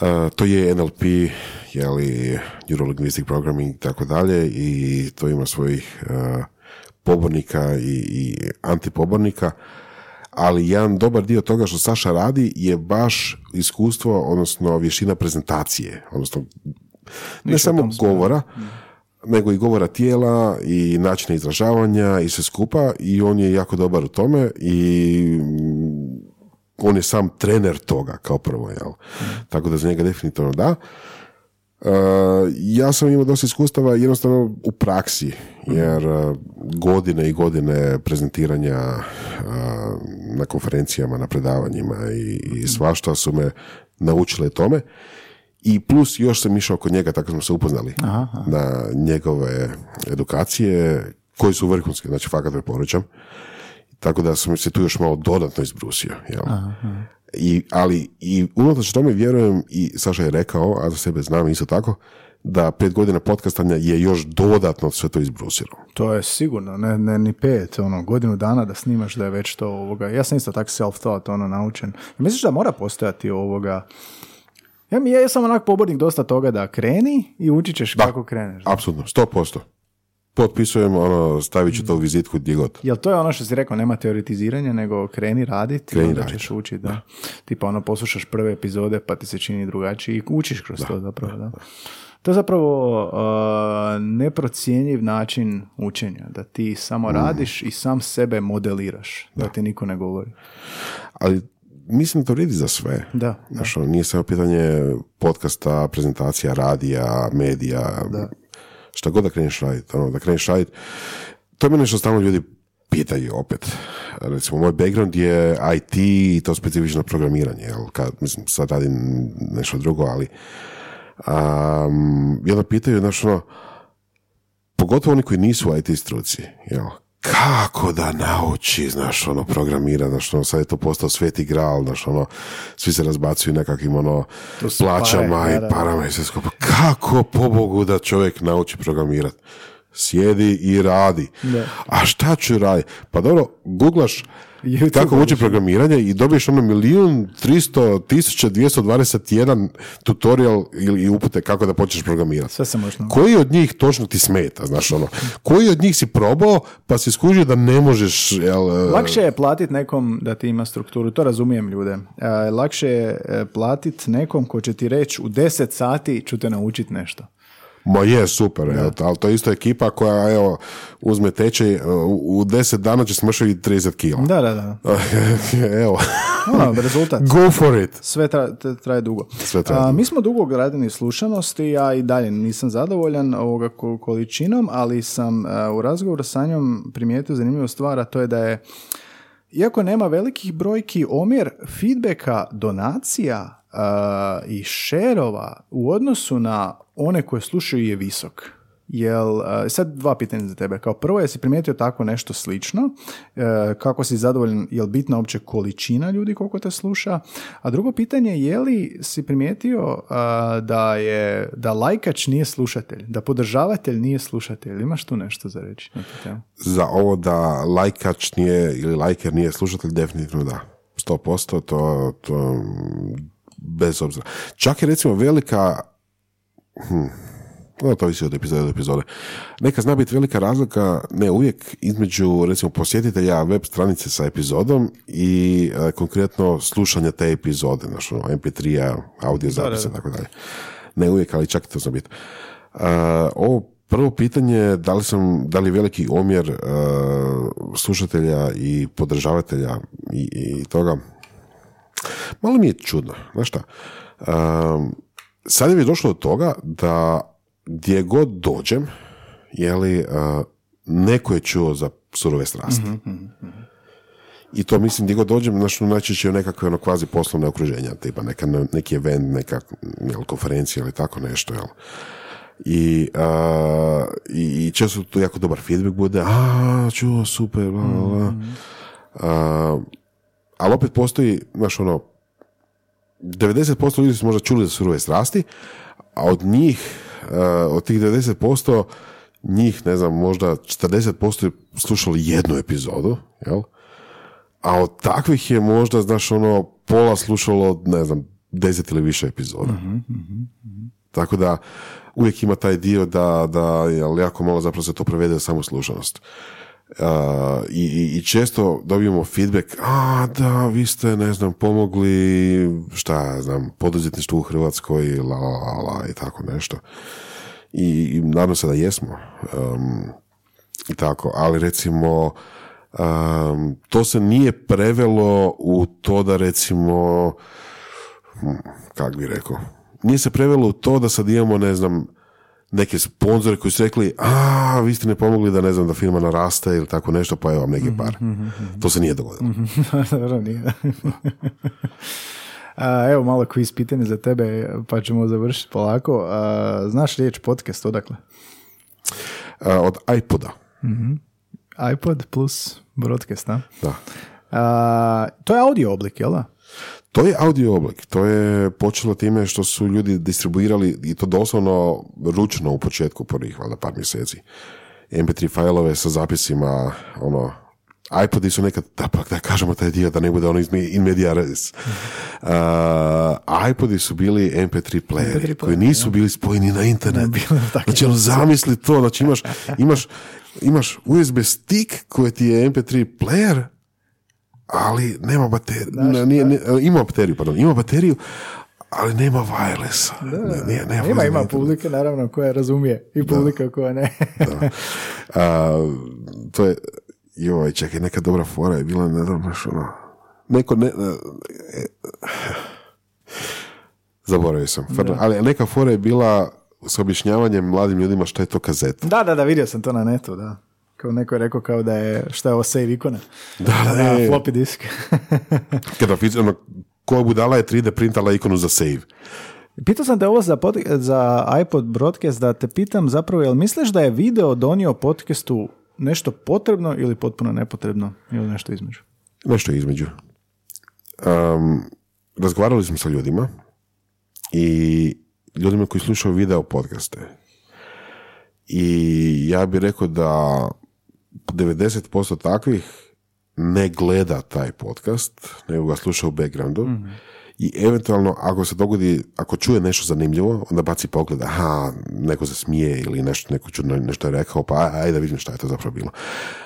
eh, to je NLP, jeli, Neurolinguistic Programming i tako dalje i to ima svojih eh, pobornika i, i antipobornika, ali jedan dobar dio toga što Saša radi je baš iskustvo, odnosno vještina prezentacije, odnosno ne Više samo tom smjeru. govora, nego i govora tijela i načina izražavanja i sve skupa i on je jako dobar u tome i mm, on je sam trener toga kao prvo, jel? Tako da za njega definitivno da. Uh, ja sam imao dosta iskustava jednostavno u praksi, jer uh, godine i godine prezentiranja uh, na konferencijama, na predavanjima i, i svašta su me naučile tome. I plus još sam išao kod njega, tako smo se upoznali na njegove edukacije, koji su vrhunske, znači fakat preporučam. Tako da sam se tu još malo dodatno izbrusio. Jel? I, ali i unatoč tome vjerujem i Saša je rekao, a za sebe znam isto tako, da pet godina podcastanja je još dodatno sve to izbrusilo. To je sigurno, ne, ne ni pet, ono, godinu dana da snimaš da je već to ovoga. Ja sam isto tako self-taught, ono, naučen. Misliš da mora postojati ovoga, ja, mi, ja sam onak pobornik dosta toga da kreni i učit ćeš kako kreneš. da. Apsolutno, sto posto. Potpisujem, ono, stavit ću to u vizitku gdje god. Jel to je ono što si rekao, nema teoretiziranja, nego kreni raditi Kreni onda ćeš učiti, da. Tipa ono, poslušaš prve epizode pa ti se čini drugačije i učiš kroz to zapravo, da. To je zapravo uh, neprocjenjiv način učenja, da ti Mm. samo radiš i sam sebe modeliraš, da, ti niko ne govori. Ali mislim da to vrijedi za sve. Da, Znaš, ono, nije samo pitanje podcasta, prezentacija, radija, medija, šta god da kreneš raditi. Ono, da kreneš raditi. To je mene što stalno ljudi pitaju opet. Recimo, moj background je IT i to specifično programiranje. Jel? Kad, mislim, sad radim nešto drugo, ali um, onda pitaju, znaš, ono, pogotovo oni koji nisu u IT struci, jel? Kako da nauči, znaš, ono, programira, znaš, ono, sad je to postao sveti gral, znaš, ono, svi se razbacuju nekakvim, ono, plaćama pare, i parama i sve skupa. Kako, pobogu, da čovjek nauči programirati? Sjedi i radi. Da. A šta ću raditi? Pa dobro, googlaš YouTube kako uči programiranje i dobiješ ono milijun, tristo, tisuća, 221 tutorial ili upute kako da počneš programirati. Sve se naučiti. Koji od njih točno ti smeta, znaš ono? Koji od njih si probao pa si skužio da ne možeš, jel... e, Lakše je platiti nekom da ti ima strukturu, to razumijem ljude. E, lakše je e, platiti nekom ko će ti reći u 10 sati ću te naučiti nešto. Ma je, super, jel, ali to je isto ekipa koja, evo, uzme tečaj, e, u u 10 dana će smršati 30 kila. Da, da, da. evo, Ono, rezultat. go for it. Sve tra- tra- traje dugo. Sve traje A, dugo. mi smo dugo gradili slušanosti, ja i dalje nisam zadovoljan ovoga ko- količinom, ali sam a, u razgovoru sa njom primijetio zanimljivu stvar, a to je da je iako nema velikih brojki, omjer feedbacka, donacija a, i šerova u odnosu na one koje slušaju je visok. Jel, a, sad dva pitanja za tebe. Kao prvo, jesi primijetio tako nešto slično? E, kako si zadovoljan, je li bitna uopće količina ljudi koliko te sluša? A drugo pitanje, je li si primijetio da je da lajkač nije slušatelj, da podržavatelj nije slušatelj? Imaš tu nešto za reći? Za ovo da lajkač nije ili lajker nije slušatelj, definitivno da. 100%, to, to bez obzira. Čak je recimo velika hm, no, to visi od epizode do epizode. Neka zna biti velika razlika, ne uvijek, između recimo posjetitelja web stranice sa epizodom i e, konkretno slušanja te epizode, znači ono, MP3-a, audio zapisa i tako dalje. Ne uvijek, ali čak i to zna biti. E, ovo prvo pitanje, da li, sam, da li veliki omjer e, slušatelja i podržavatelja i, i toga, malo mi je čudno, znaš šta, um, sad je došlo do toga da gdje god dođem, je li, uh, neko je čuo za surove strasti. I to mislim gdje god dođem, znaš, najčešće u nekakve ono kvazi poslovne okruženja, tipa neka, neki event, neka jel, konferencija ili tako nešto, jel. I, uh, i, i često tu jako dobar feedback bude, a, čuo, super, bla, bla, bla. Uh, ali opet postoji, znaš, ono, 90% ljudi su možda čuli za surove strasti, a od njih, uh, od tih 90%, njih, ne znam, možda 40% je slušalo jednu epizodu, jel? A od takvih je možda, znaš, ono, pola slušalo, ne znam, 10 ili više epizoda. Tako da, uvijek ima taj dio da, da jel, jako malo zapravo se to prevede u samu slušanost. I, i, često dobijemo feedback, a da, vi ste, ne znam, pomogli, šta znam, poduzetništvu u Hrvatskoj, la, la, la, la, i tako nešto. i, i nadam se da jesmo. Um, i tako, ali recimo um, to se nije prevelo u to da recimo hm, kak bi rekao, nije se prevelo u to da sad imamo, ne znam, neke sponzore koji su rekli, a, vi ste ne pomogli da, ne znam, da firma naraste ili tako nešto, pa evo vam neki par. To se nije dogodilo. Dobro, nije. A, evo malo quiz pitanje za tebe, pa ćemo završiti polako. A, znaš riječ podcast, odakle? A, od iPoda. iPod plus broadcast? Da. A, to je audio oblik, jel da? To je audio oblik. To je počelo time što su ljudi distribuirali i to doslovno ručno u početku prvih valjda par mjeseci. MP3 fajlove sa zapisima, ono, iPodi su nekad, da pa da kažemo taj dio, da ne bude ono in media res. Uh, iPodi su bili MP3 playeri, MP3 koji nisu bili spojeni na internet. Znači, ono, zamisli to, znači imaš, imaš, imaš USB stick koji ti je MP3 player, ali nema bateriju, nije, nije, ima bateriju, pardon, ima bateriju, ali nema wirelessa. Ne, nije- nema ima, ima publike, naravno, koja razumije i publika koja ne. Da. A, to je, joj, čekaj, neka dobra fora je bila, ne znam, baš ono, neko ne, e, zaboravio sam, ali neka fora je bila s objašnjavanjem mladim ljudima šta je to kazeta. da, da, da, vidio sam to na netu, da. Kao neko je rekao kao da je, šta je ovo save ikona? Da, e. floppy disk. Kada ono, koja budala je 3D printala ikonu za save. Pitao sam te ovo za, pod, za iPod broadcast da te pitam zapravo, jel misliš da je video donio podcastu nešto potrebno ili potpuno nepotrebno ili nešto između? Nešto između. Um, razgovarali smo sa ljudima i ljudima koji slušaju video podcaste. I ja bih rekao da 90% takvih ne gleda taj podcast, nego ga sluša u backgroundu. I eventualno, ako se dogodi, ako čuje nešto zanimljivo, onda baci pogled, aha, neko se smije ili nešto, neko čudno nešto je rekao, pa aj- ajde da vidim šta je to zapravo bilo.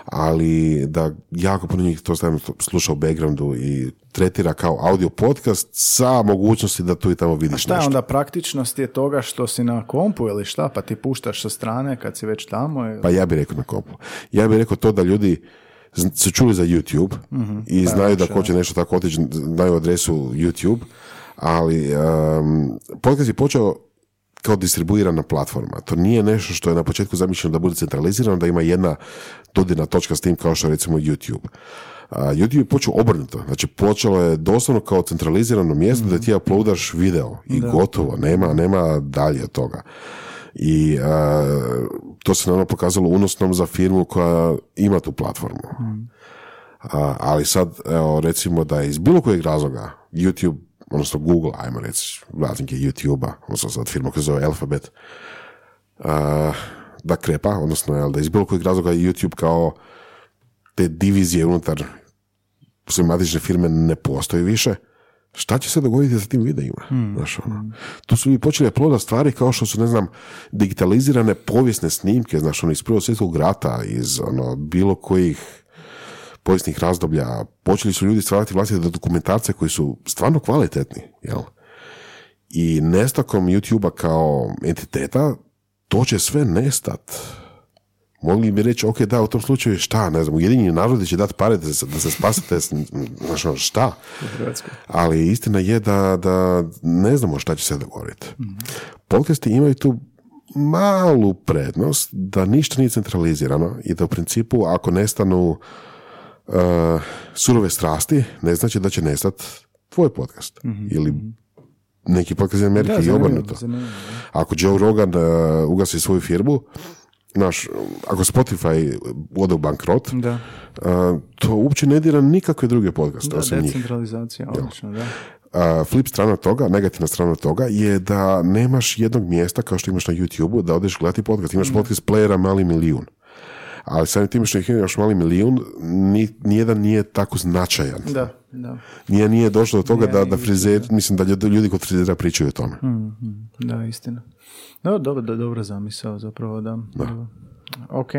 Ali da jako puno njih to stavljamo sluša u backgroundu i tretira kao audio podcast sa mogućnosti da tu i tamo vidiš Šta je nešto. onda praktičnost je toga što si na kompu ili šta, pa ti puštaš sa strane kad si već tamo? Ili... Pa ja bih rekao na kopu. Ja bih rekao to da ljudi su čuli za YouTube i znaju da ko će nešto tako otići, znaju adresu YouTube, ali um, podcast je počeo kao distribuirana platforma. To nije nešto što je na početku zamišljeno da bude centralizirano, da ima jedna dodirna točka s tim kao što je recimo YouTube. A, YouTube je počeo obrnuto. Znači, počelo je doslovno kao centralizirano mjesto da ti uploadaš video i gotovo. Nema, nema dalje od toga. I a, to se naravno pokazalo unosnom za firmu koja ima tu platformu. A, ali sad, evo, recimo da je iz bilo kojeg razloga YouTube, odnosno Google, ajmo reći, vlasnik je YouTube-a, odnosno sad firma koja zove Alphabet, a, da krepa, odnosno da iz bilo kojeg razloga YouTube kao te divizije unutar sve matične firme ne postoji više, šta će se dogoditi sa tim videima? Znaš, ono, Tu su i počeli uploadat stvari kao što su, ne znam, digitalizirane povijesne snimke, znaš, ono, iz prvog svjetskog rata, iz ono, bilo kojih povijesnih razdoblja. Počeli su ljudi stvarati vlastite dokumentarce koji su stvarno kvalitetni, jel? I nestakom YouTube-a kao entiteta, to će sve nestat. Mogli bi reći, ok, da, u tom slučaju šta, ne znam, Ujedinjeni narodi će dati pare da se, da se spasite, znaš, ono, šta? Ali istina je da, da ne znamo šta će se dogoditi. Podcasti imaju tu malu prednost da ništa nije centralizirano i da u principu ako nestanu uh, surove strasti, ne znači da će nestat tvoj podcast. Ili neki podcast iz Amerike Da, i obrnuto. Ako Joe Rogan uh, ugasi svoju firmu, znaš, ako Spotify ode u bankrot, Da, uh, to uopće ne dira nikakve druge podcaste da osim njih. decentralizacija, odlično, da. A, flip strana toga, negativna strana toga je da nemaš jednog mjesta kao što imaš na YouTube-u da odeš gledati podcast. Imaš podcast playera mali milijun. Ali samim tim što ih imaš mali milijun, ni, nijedan nije tako značajan. Da, da. Nije, nije došlo do toga Nije da, da frizer, mislim da ljudi, kod frizera pričaju o tome. Da, istina. No, dobro, da, dobra zamisao zapravo, da. Dobro. ok.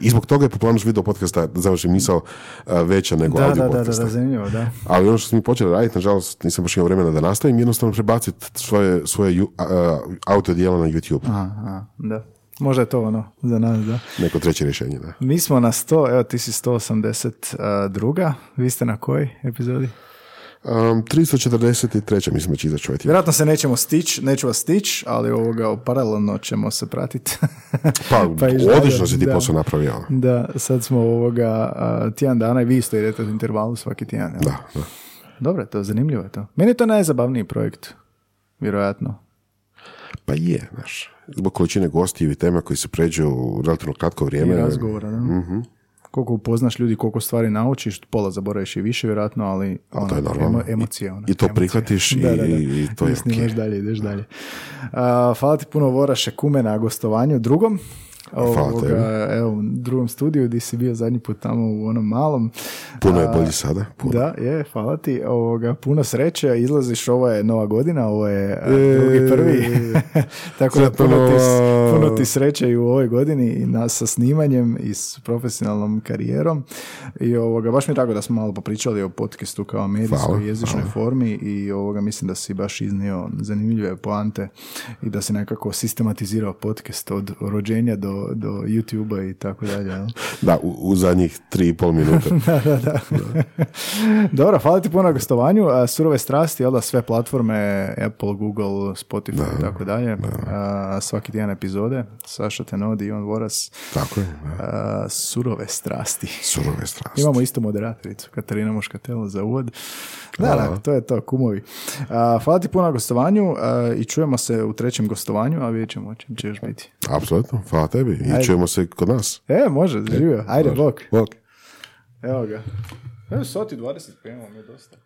I zbog toga je popularnost video podcasta, da završim misao, a, veća nego Da, audio da, da, da, podcasta. da, zanimljivo, da. Ali ono što smo mi počeli raditi, nažalost, nisam baš imao vremena da nastavim, jednostavno prebaciti svoje, svoje a, audio dijela na YouTube. Aha, aha, da. Možda je to ono za nas, da. Neko treće rješenje, da. Mi smo na 100, evo ti si 182, vi ste na kojoj epizodi? Um, 343. mislim da će izaći ovaj tjedan. Vjerojatno se nećemo stići, neću vas stići, ali ovoga paralelno ćemo se pratiti. Pa, dalje, odlično si ti da. posao napravio. Da, sad smo ovoga a, tjedan dana i vi isto idete u intervalu svaki tjedan. Da, da. Dobro, je to zanimljivo je to. Meni je to najzabavniji projekt, vjerojatno. Pa je, znaš. Zbog količine gostiju i tema koji se pređu u relativno kratko I vrijeme. razgovora, da. Mhm. Koliko upoznaš ljudi, koliko stvari naučiš, pola zaboraviš i više, vjerojatno, ali ono, to je normalno. emo- emocije. Ono, I to emocije. prihvatiš i- i to je I snimaš ok. dalje, ideš dalje. A, hvala ti puno Voraše Kume na gostovanju drugom. Ovoga, evo, u drugom studiju gdje si bio zadnji put tamo u onom malom. Puno je bolji sada. Puno. Da, je, hvala ti. Ovoga, puno sreće, izlaziš, ovo je nova godina, ovo je E, drugi prvi. Tako da puno ti, puno ti sreće i u ovoj godini i nas sa snimanjem i s profesionalnom karijerom. I ovoga, baš mi je tako da smo malo popričali o podcastu kao medijskoj jezičnoj formi i ovoga mislim da si baš iznio zanimljive poante i da si nekako sistematizirao podcast od rođenja do, do YouTube-a i tako dalje. Da, u, u zadnjih tri i pol minute. Dobro, hvala ti puno na gostovanju. A, Surove strasti, jel da, sve platforme, Apple, Google, Spotify i tako dalje. A, svaki tjedan epizode. Saša Tenodi, Ivan Voras. Tako je. Da. A, surove strasti. Surove strasti. Imamo isto moderatoricu, Katarina Muškatelo za uvod. Da, da, to je to, kumovi. A, hvala ti puno na gostovanju a, i čujemo se u trećem gostovanju, a vidjet ćemo o čem će još biti. Apsolutno. Hvala tebi. I Ajde. čujemo se kod nas. E, može, živio. Ajde, bok. Bok. Evo ga. Evo, sati 20, pa imamo mi dosta.